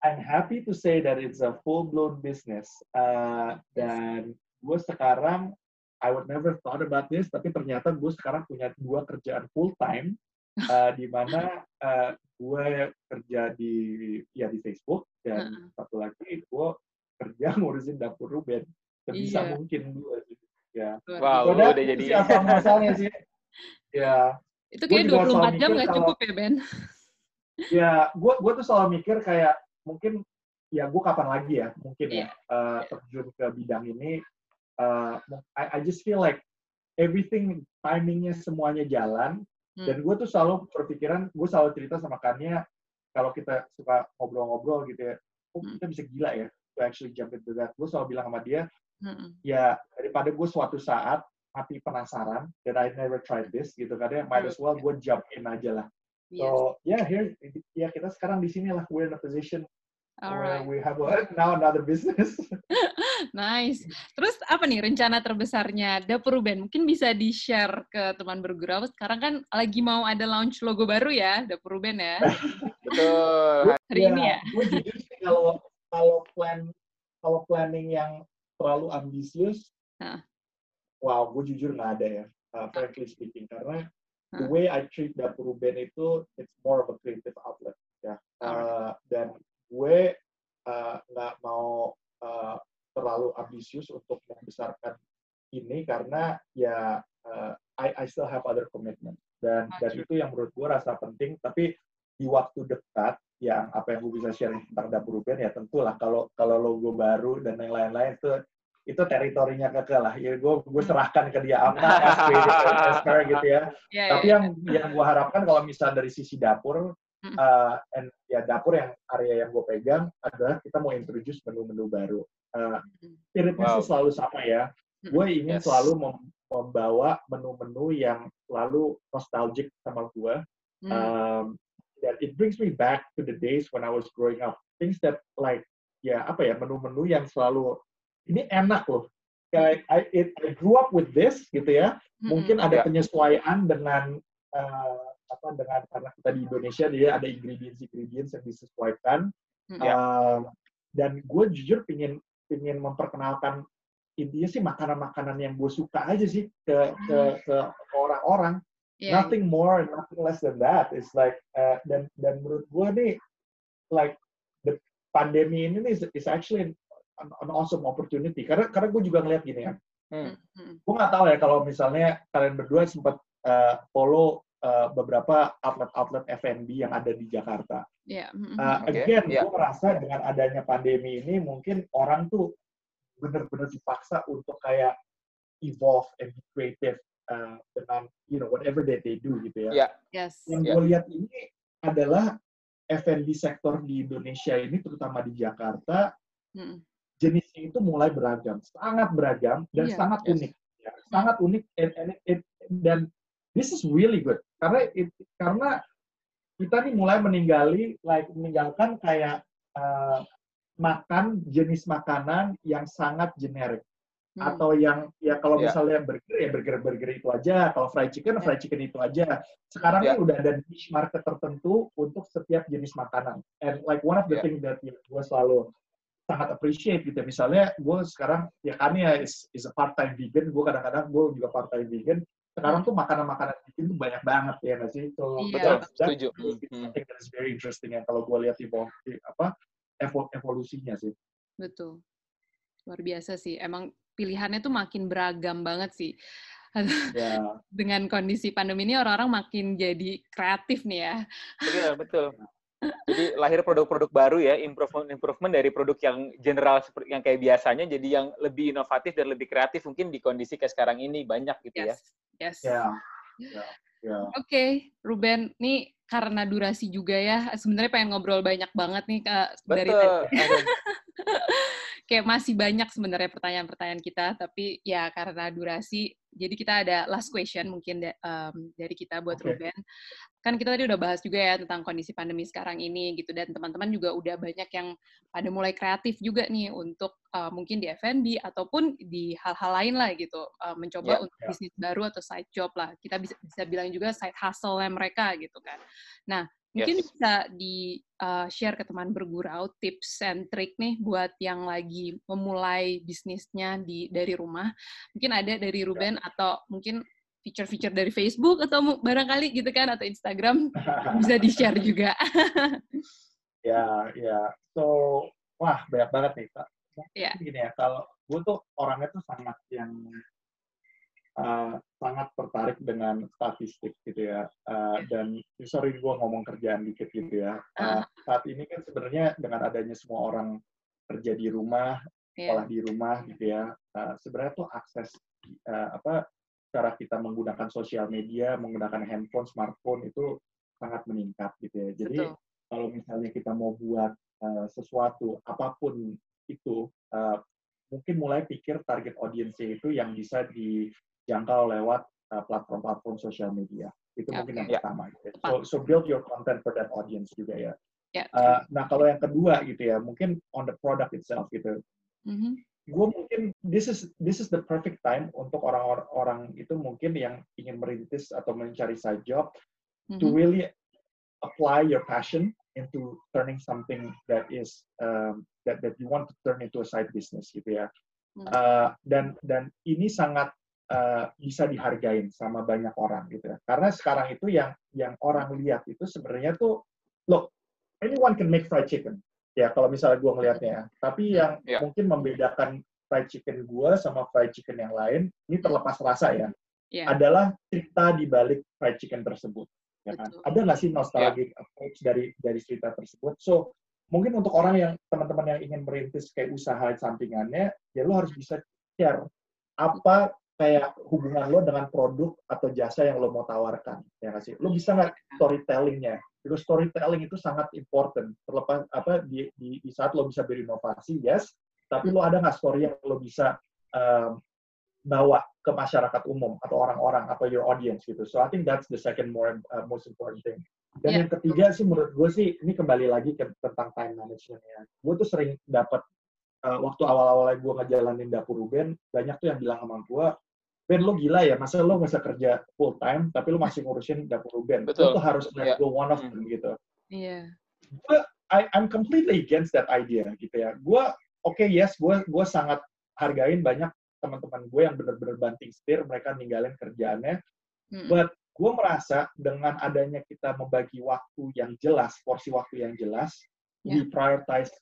C: I'm happy to say that it's a full blown business uh, dan gue sekarang I would never thought about this tapi ternyata gue sekarang punya dua kerjaan full time uh, di mana uh, gue kerja di ya di Facebook dan uh -uh. satu lagi gue kerja ngurusin dapur Ruben sebisa yeah. mungkin gue ya.
B: Wow udah, udah jadi
C: masalahnya sih ya.
A: Itu kayak 24 jam nggak cukup ya Ben?
C: Ya gue gue tuh selalu mikir kayak mungkin ya gue kapan lagi ya mungkin yeah. ya uh, terjun ke bidang ini uh, I, I just feel like everything timingnya semuanya jalan hmm. dan gue tuh selalu berpikiran gue selalu cerita sama Kania kalau kita suka ngobrol-ngobrol gitu ya oh kita bisa gila ya to actually jump into that. Gue selalu bilang sama dia hmm. ya daripada gue suatu saat mati penasaran that I never tried this gitu kan ya might as well gue jump in aja lah so yeah here ya kita sekarang di sini lah we're in a position Alright. we have a, now another business
A: nice. Terus apa nih rencana terbesarnya Dapur Ruben? Mungkin bisa di-share ke teman bergurau. Sekarang kan lagi mau ada launch logo baru ya, Dapur Ruben ya.
B: Betul.
A: Hari ya, ini ya.
C: Gue jujur sih kalau kalau plan kalau planning yang terlalu ambisius, nah. wow, gue jujur nggak ada ya, uh, frankly speaking, karena the way I treat Dapur Ruben itu it's more of a creative outlet ya, uh, dan gue uh, nggak uh, mau uh, terlalu ambisius untuk membesarkan ini karena ya uh, I, I still have other commitment. Dan dan itu yang menurut gue rasa penting tapi di waktu dekat yang apa yang gue bisa share tentang dapur Ruben ya tentulah kalau kalau logo baru dan yang lain-lain itu itu teritorinya keke lah ya gue gue serahkan ke dia apa gitu ya yeah, tapi yeah, yang yeah. yang gue harapkan kalau misalnya dari sisi dapur uh, and ya dapur yang area yang gue pegang adalah kita mau introduce menu-menu baru. Uh, wow. sih selalu sama ya. Gue ingin yes. selalu mem membawa menu-menu yang selalu nostalgic sama gue. Mm. Um, that it brings me back to the days when I was growing up. Things that like ya apa ya menu-menu yang selalu ini enak loh. Kayak I, it, I grew up with this gitu ya. Mungkin ada yeah. penyesuaian dengan uh, apa dengan karena kita di Indonesia dia ada ingredients ingredients yang disesuaikan hmm. uh, dan gue jujur pingin pingin memperkenalkan intinya sih makanan-makanan yang gue suka aja sih ke ke ke orang-orang yeah. nothing more nothing less than that it's like uh, dan dan menurut gue nih like the pandemi ini nih is, is actually an, an awesome opportunity karena karena gue juga ngeliat gini ya hmm. hmm. gue nggak tahu ya kalau misalnya kalian berdua sempat uh, follow uh, beberapa outlet-outlet F&B yang ada di Jakarta. Yeah. Uh, okay. Again, yeah. gue merasa dengan adanya pandemi ini mungkin orang tuh benar-benar dipaksa untuk kayak evolve and be creative uh, dengan you know whatever that they do gitu ya.
B: Yeah.
A: Yes.
C: Yang yeah. gue lihat ini adalah F&B sektor di Indonesia ini terutama di Jakarta mm. jenisnya itu mulai beragam, sangat beragam dan yeah. sangat yes. unik, ya. sangat unik and, and, and, dan this is really good karena it, karena kita nih mulai meninggali like meninggalkan kayak uh, makan jenis makanan yang sangat generik hmm. atau yang ya kalau yeah. misalnya burger ya burger burger itu aja kalau fried chicken yeah. fried chicken itu aja sekarang yeah. ini udah ada niche market tertentu untuk setiap jenis makanan and like one of the yeah. things that ya, gue selalu sangat appreciate gitu misalnya gue sekarang ya kan ya is, is a part time vegan gue kadang-kadang gue juga part time vegan sekarang tuh makanan-makanan bikin tuh banyak banget ya nggak sih? So,
B: iya. Betul, setuju.
C: I think that is very interesting ya kalau gue lihat evolusi apa evolusinya sih.
A: Betul. Luar biasa sih. Emang pilihannya tuh makin beragam banget sih. Yeah. Dengan kondisi pandemi ini orang-orang makin jadi kreatif nih ya.
B: Iya, betul. Jadi lahir produk-produk baru ya, improvement improvement dari produk yang general seperti yang kayak biasanya jadi yang lebih inovatif dan lebih kreatif mungkin di kondisi kayak sekarang ini banyak gitu
A: ya. yes.
B: ya.
A: Yes. Yeah. Yeah. Yeah. Oke, okay, Ruben, nih karena durasi juga ya, sebenarnya pengen ngobrol banyak banget nih Kak
B: Betul. dari tadi.
A: Kayak masih banyak sebenarnya pertanyaan-pertanyaan kita, tapi ya karena durasi jadi kita ada last question mungkin um, dari kita buat okay. Ruben. Kan kita tadi udah bahas juga ya tentang kondisi pandemi sekarang ini gitu dan teman-teman juga udah banyak yang pada mulai kreatif juga nih untuk uh, mungkin di F&B ataupun di hal-hal lain lah gitu uh, mencoba yeah, untuk yeah. bisnis baru atau side job lah. Kita bisa bisa bilang juga side hustle-nya mereka gitu kan. Nah, Mungkin yes. bisa di uh, share ke teman bergurau tips and trick nih buat yang lagi memulai bisnisnya di dari rumah. Mungkin ada dari Ruben yeah. atau mungkin feature-feature dari Facebook atau barangkali gitu kan atau Instagram bisa di-share juga.
C: ya, ya. So, wah banyak banget nih, Kak. Yeah. Gini ya, kalau gue tuh orangnya tuh sangat yang uh, sangat tertarik dengan statistik gitu ya. Uh, dan sorry gue ngomong kerjaan dikit gitu ya. Uh, saat ini kan sebenarnya dengan adanya semua orang kerja di rumah, yeah. sekolah di rumah gitu ya. Uh, sebenarnya tuh akses uh, apa cara kita menggunakan sosial media, menggunakan handphone, smartphone itu sangat meningkat gitu ya. Jadi Betul. kalau misalnya kita mau buat uh, sesuatu apa pun itu uh, mungkin mulai pikir target audiensnya itu yang bisa dijangkau lewat uh, platform-platform sosial media. Itu mungkin yang yeah. pertama. Gitu. So, so build your content for that audience juga ya. Yeah. Uh, nah kalau yang kedua gitu ya, mungkin on the product itself gitu. Mm-hmm. Gue mungkin this is this is the perfect time untuk orang-orang itu mungkin yang ingin merintis atau mencari side job mm-hmm. to really apply your passion into turning something that is um, that that you want to turn into a side business gitu ya. Uh, dan dan ini sangat uh, bisa dihargain sama banyak orang gitu ya. Karena sekarang itu yang yang orang lihat itu sebenarnya tuh look anyone can make fried chicken ya kalau misalnya gue ngelihatnya ya. Tapi yang yeah. mungkin membedakan fried chicken gue sama fried chicken yang lain ini terlepas rasa ya yeah. adalah cerita di balik fried chicken tersebut ya kan? Ada nggak sih nostalgic yeah. approach dari dari cerita tersebut? So mungkin untuk orang yang teman-teman yang ingin merintis kayak usaha sampingannya, ya lo harus bisa share apa kayak hubungan lo dengan produk atau jasa yang lo mau tawarkan, ya nggak sih? Lo bisa nggak storytellingnya? Itu storytelling itu sangat important. Terlepas apa di, di, di saat lo bisa berinovasi, yes, tapi lo ada nggak story yang lo bisa um, bawa ke masyarakat umum atau orang-orang atau your audience gitu. So I think that's the second more uh, most important thing. Dan yeah. yang ketiga sih menurut gue sih ini kembali lagi ke tentang time management ya. Gue tuh sering dapat uh, waktu awal-awal gue ngejalanin dapur Ruben banyak tuh yang bilang sama gue, Ben lo gila ya, masa lo nggak kerja full time tapi lo masih ngurusin dapur Ruben. Betul. Lo tuh harus let yeah. go one of them gitu.
A: Iya.
C: Yeah. Gue I, I'm completely against that idea gitu ya. Gue oke okay, yes, gue gue sangat hargain banyak teman-teman gue yang benar-benar banting setir, mereka ninggalin kerjaannya. Mm-hmm. But gue merasa dengan adanya kita membagi waktu yang jelas, porsi waktu yang jelas, yeah. we prioritize,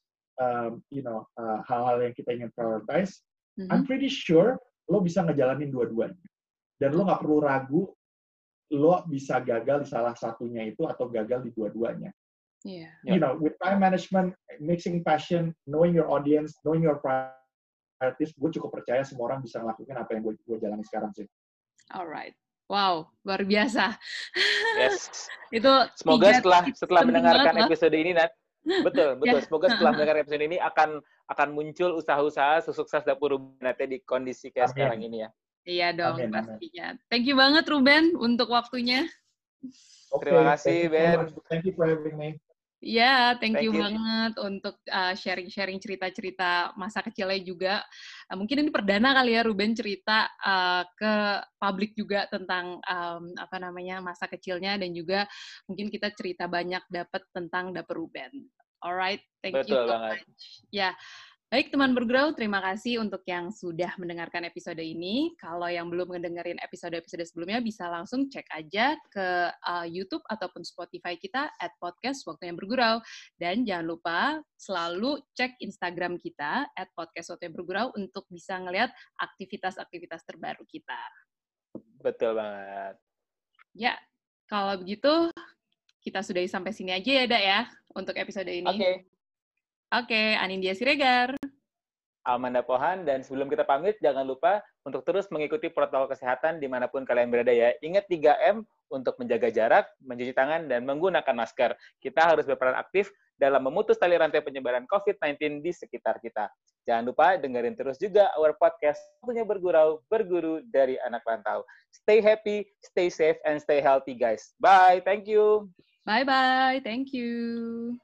C: um, you know, uh, hal-hal yang kita ingin prioritize. Mm-hmm. I'm pretty sure lo bisa ngejalanin dua-duanya. Dan lo nggak perlu ragu, lo bisa gagal di salah satunya itu atau gagal di dua-duanya.
A: Yeah.
C: You know, with time management, mixing passion, knowing your audience, knowing your artis, gue cukup percaya semua orang bisa ngelakuin apa yang gue, gue jalani sekarang sih.
A: Alright. Wow, luar biasa.
B: Yes. itu semoga setelah setelah mendengarkan banget, episode ini Nat, betul, betul. Yeah. Semoga setelah mendengar episode ini akan akan muncul usaha-usaha sesukses dapur Ruben di kondisi kayak Amin. sekarang ini ya.
A: Iya dong, Amin, pastinya. Thank you banget Ruben untuk waktunya.
B: Okay, Terima kasih Ben.
C: Thank you for having me.
A: Ya, thank, thank you, you banget untuk uh, sharing-sharing cerita-cerita masa kecilnya juga. Uh, mungkin ini perdana kali ya Ruben cerita uh, ke publik juga tentang um, apa namanya masa kecilnya dan juga mungkin kita cerita banyak dapat tentang dapur Ruben. Alright, thank
B: Betul
A: you
B: so banget.
A: much. Ya, Baik teman bergrow, terima kasih untuk yang sudah mendengarkan episode ini. Kalau yang belum mendengarkan episode-episode sebelumnya, bisa langsung cek aja ke uh, YouTube ataupun Spotify kita at podcast Waktu yang Bergurau. Dan jangan lupa selalu cek Instagram kita at podcast Waktu yang Bergurau untuk bisa ngelihat aktivitas-aktivitas terbaru kita.
B: Betul banget.
A: Ya, kalau begitu kita sudah sampai sini aja ya, Dak ya, untuk episode ini.
B: Oke. Okay.
A: Oke, Anindya Siregar.
B: Amanda Pohan, dan sebelum kita pamit, jangan lupa untuk terus mengikuti protokol kesehatan di mana pun kalian berada ya. Ingat 3M untuk menjaga jarak, mencuci tangan, dan menggunakan masker. Kita harus berperan aktif dalam memutus tali rantai penyebaran COVID-19 di sekitar kita. Jangan lupa dengerin terus juga our podcast, Waktunya Bergurau, Berguru dari Anak Rantau. Stay happy, stay safe, and stay healthy guys. Bye, thank you.
A: Bye-bye, thank you.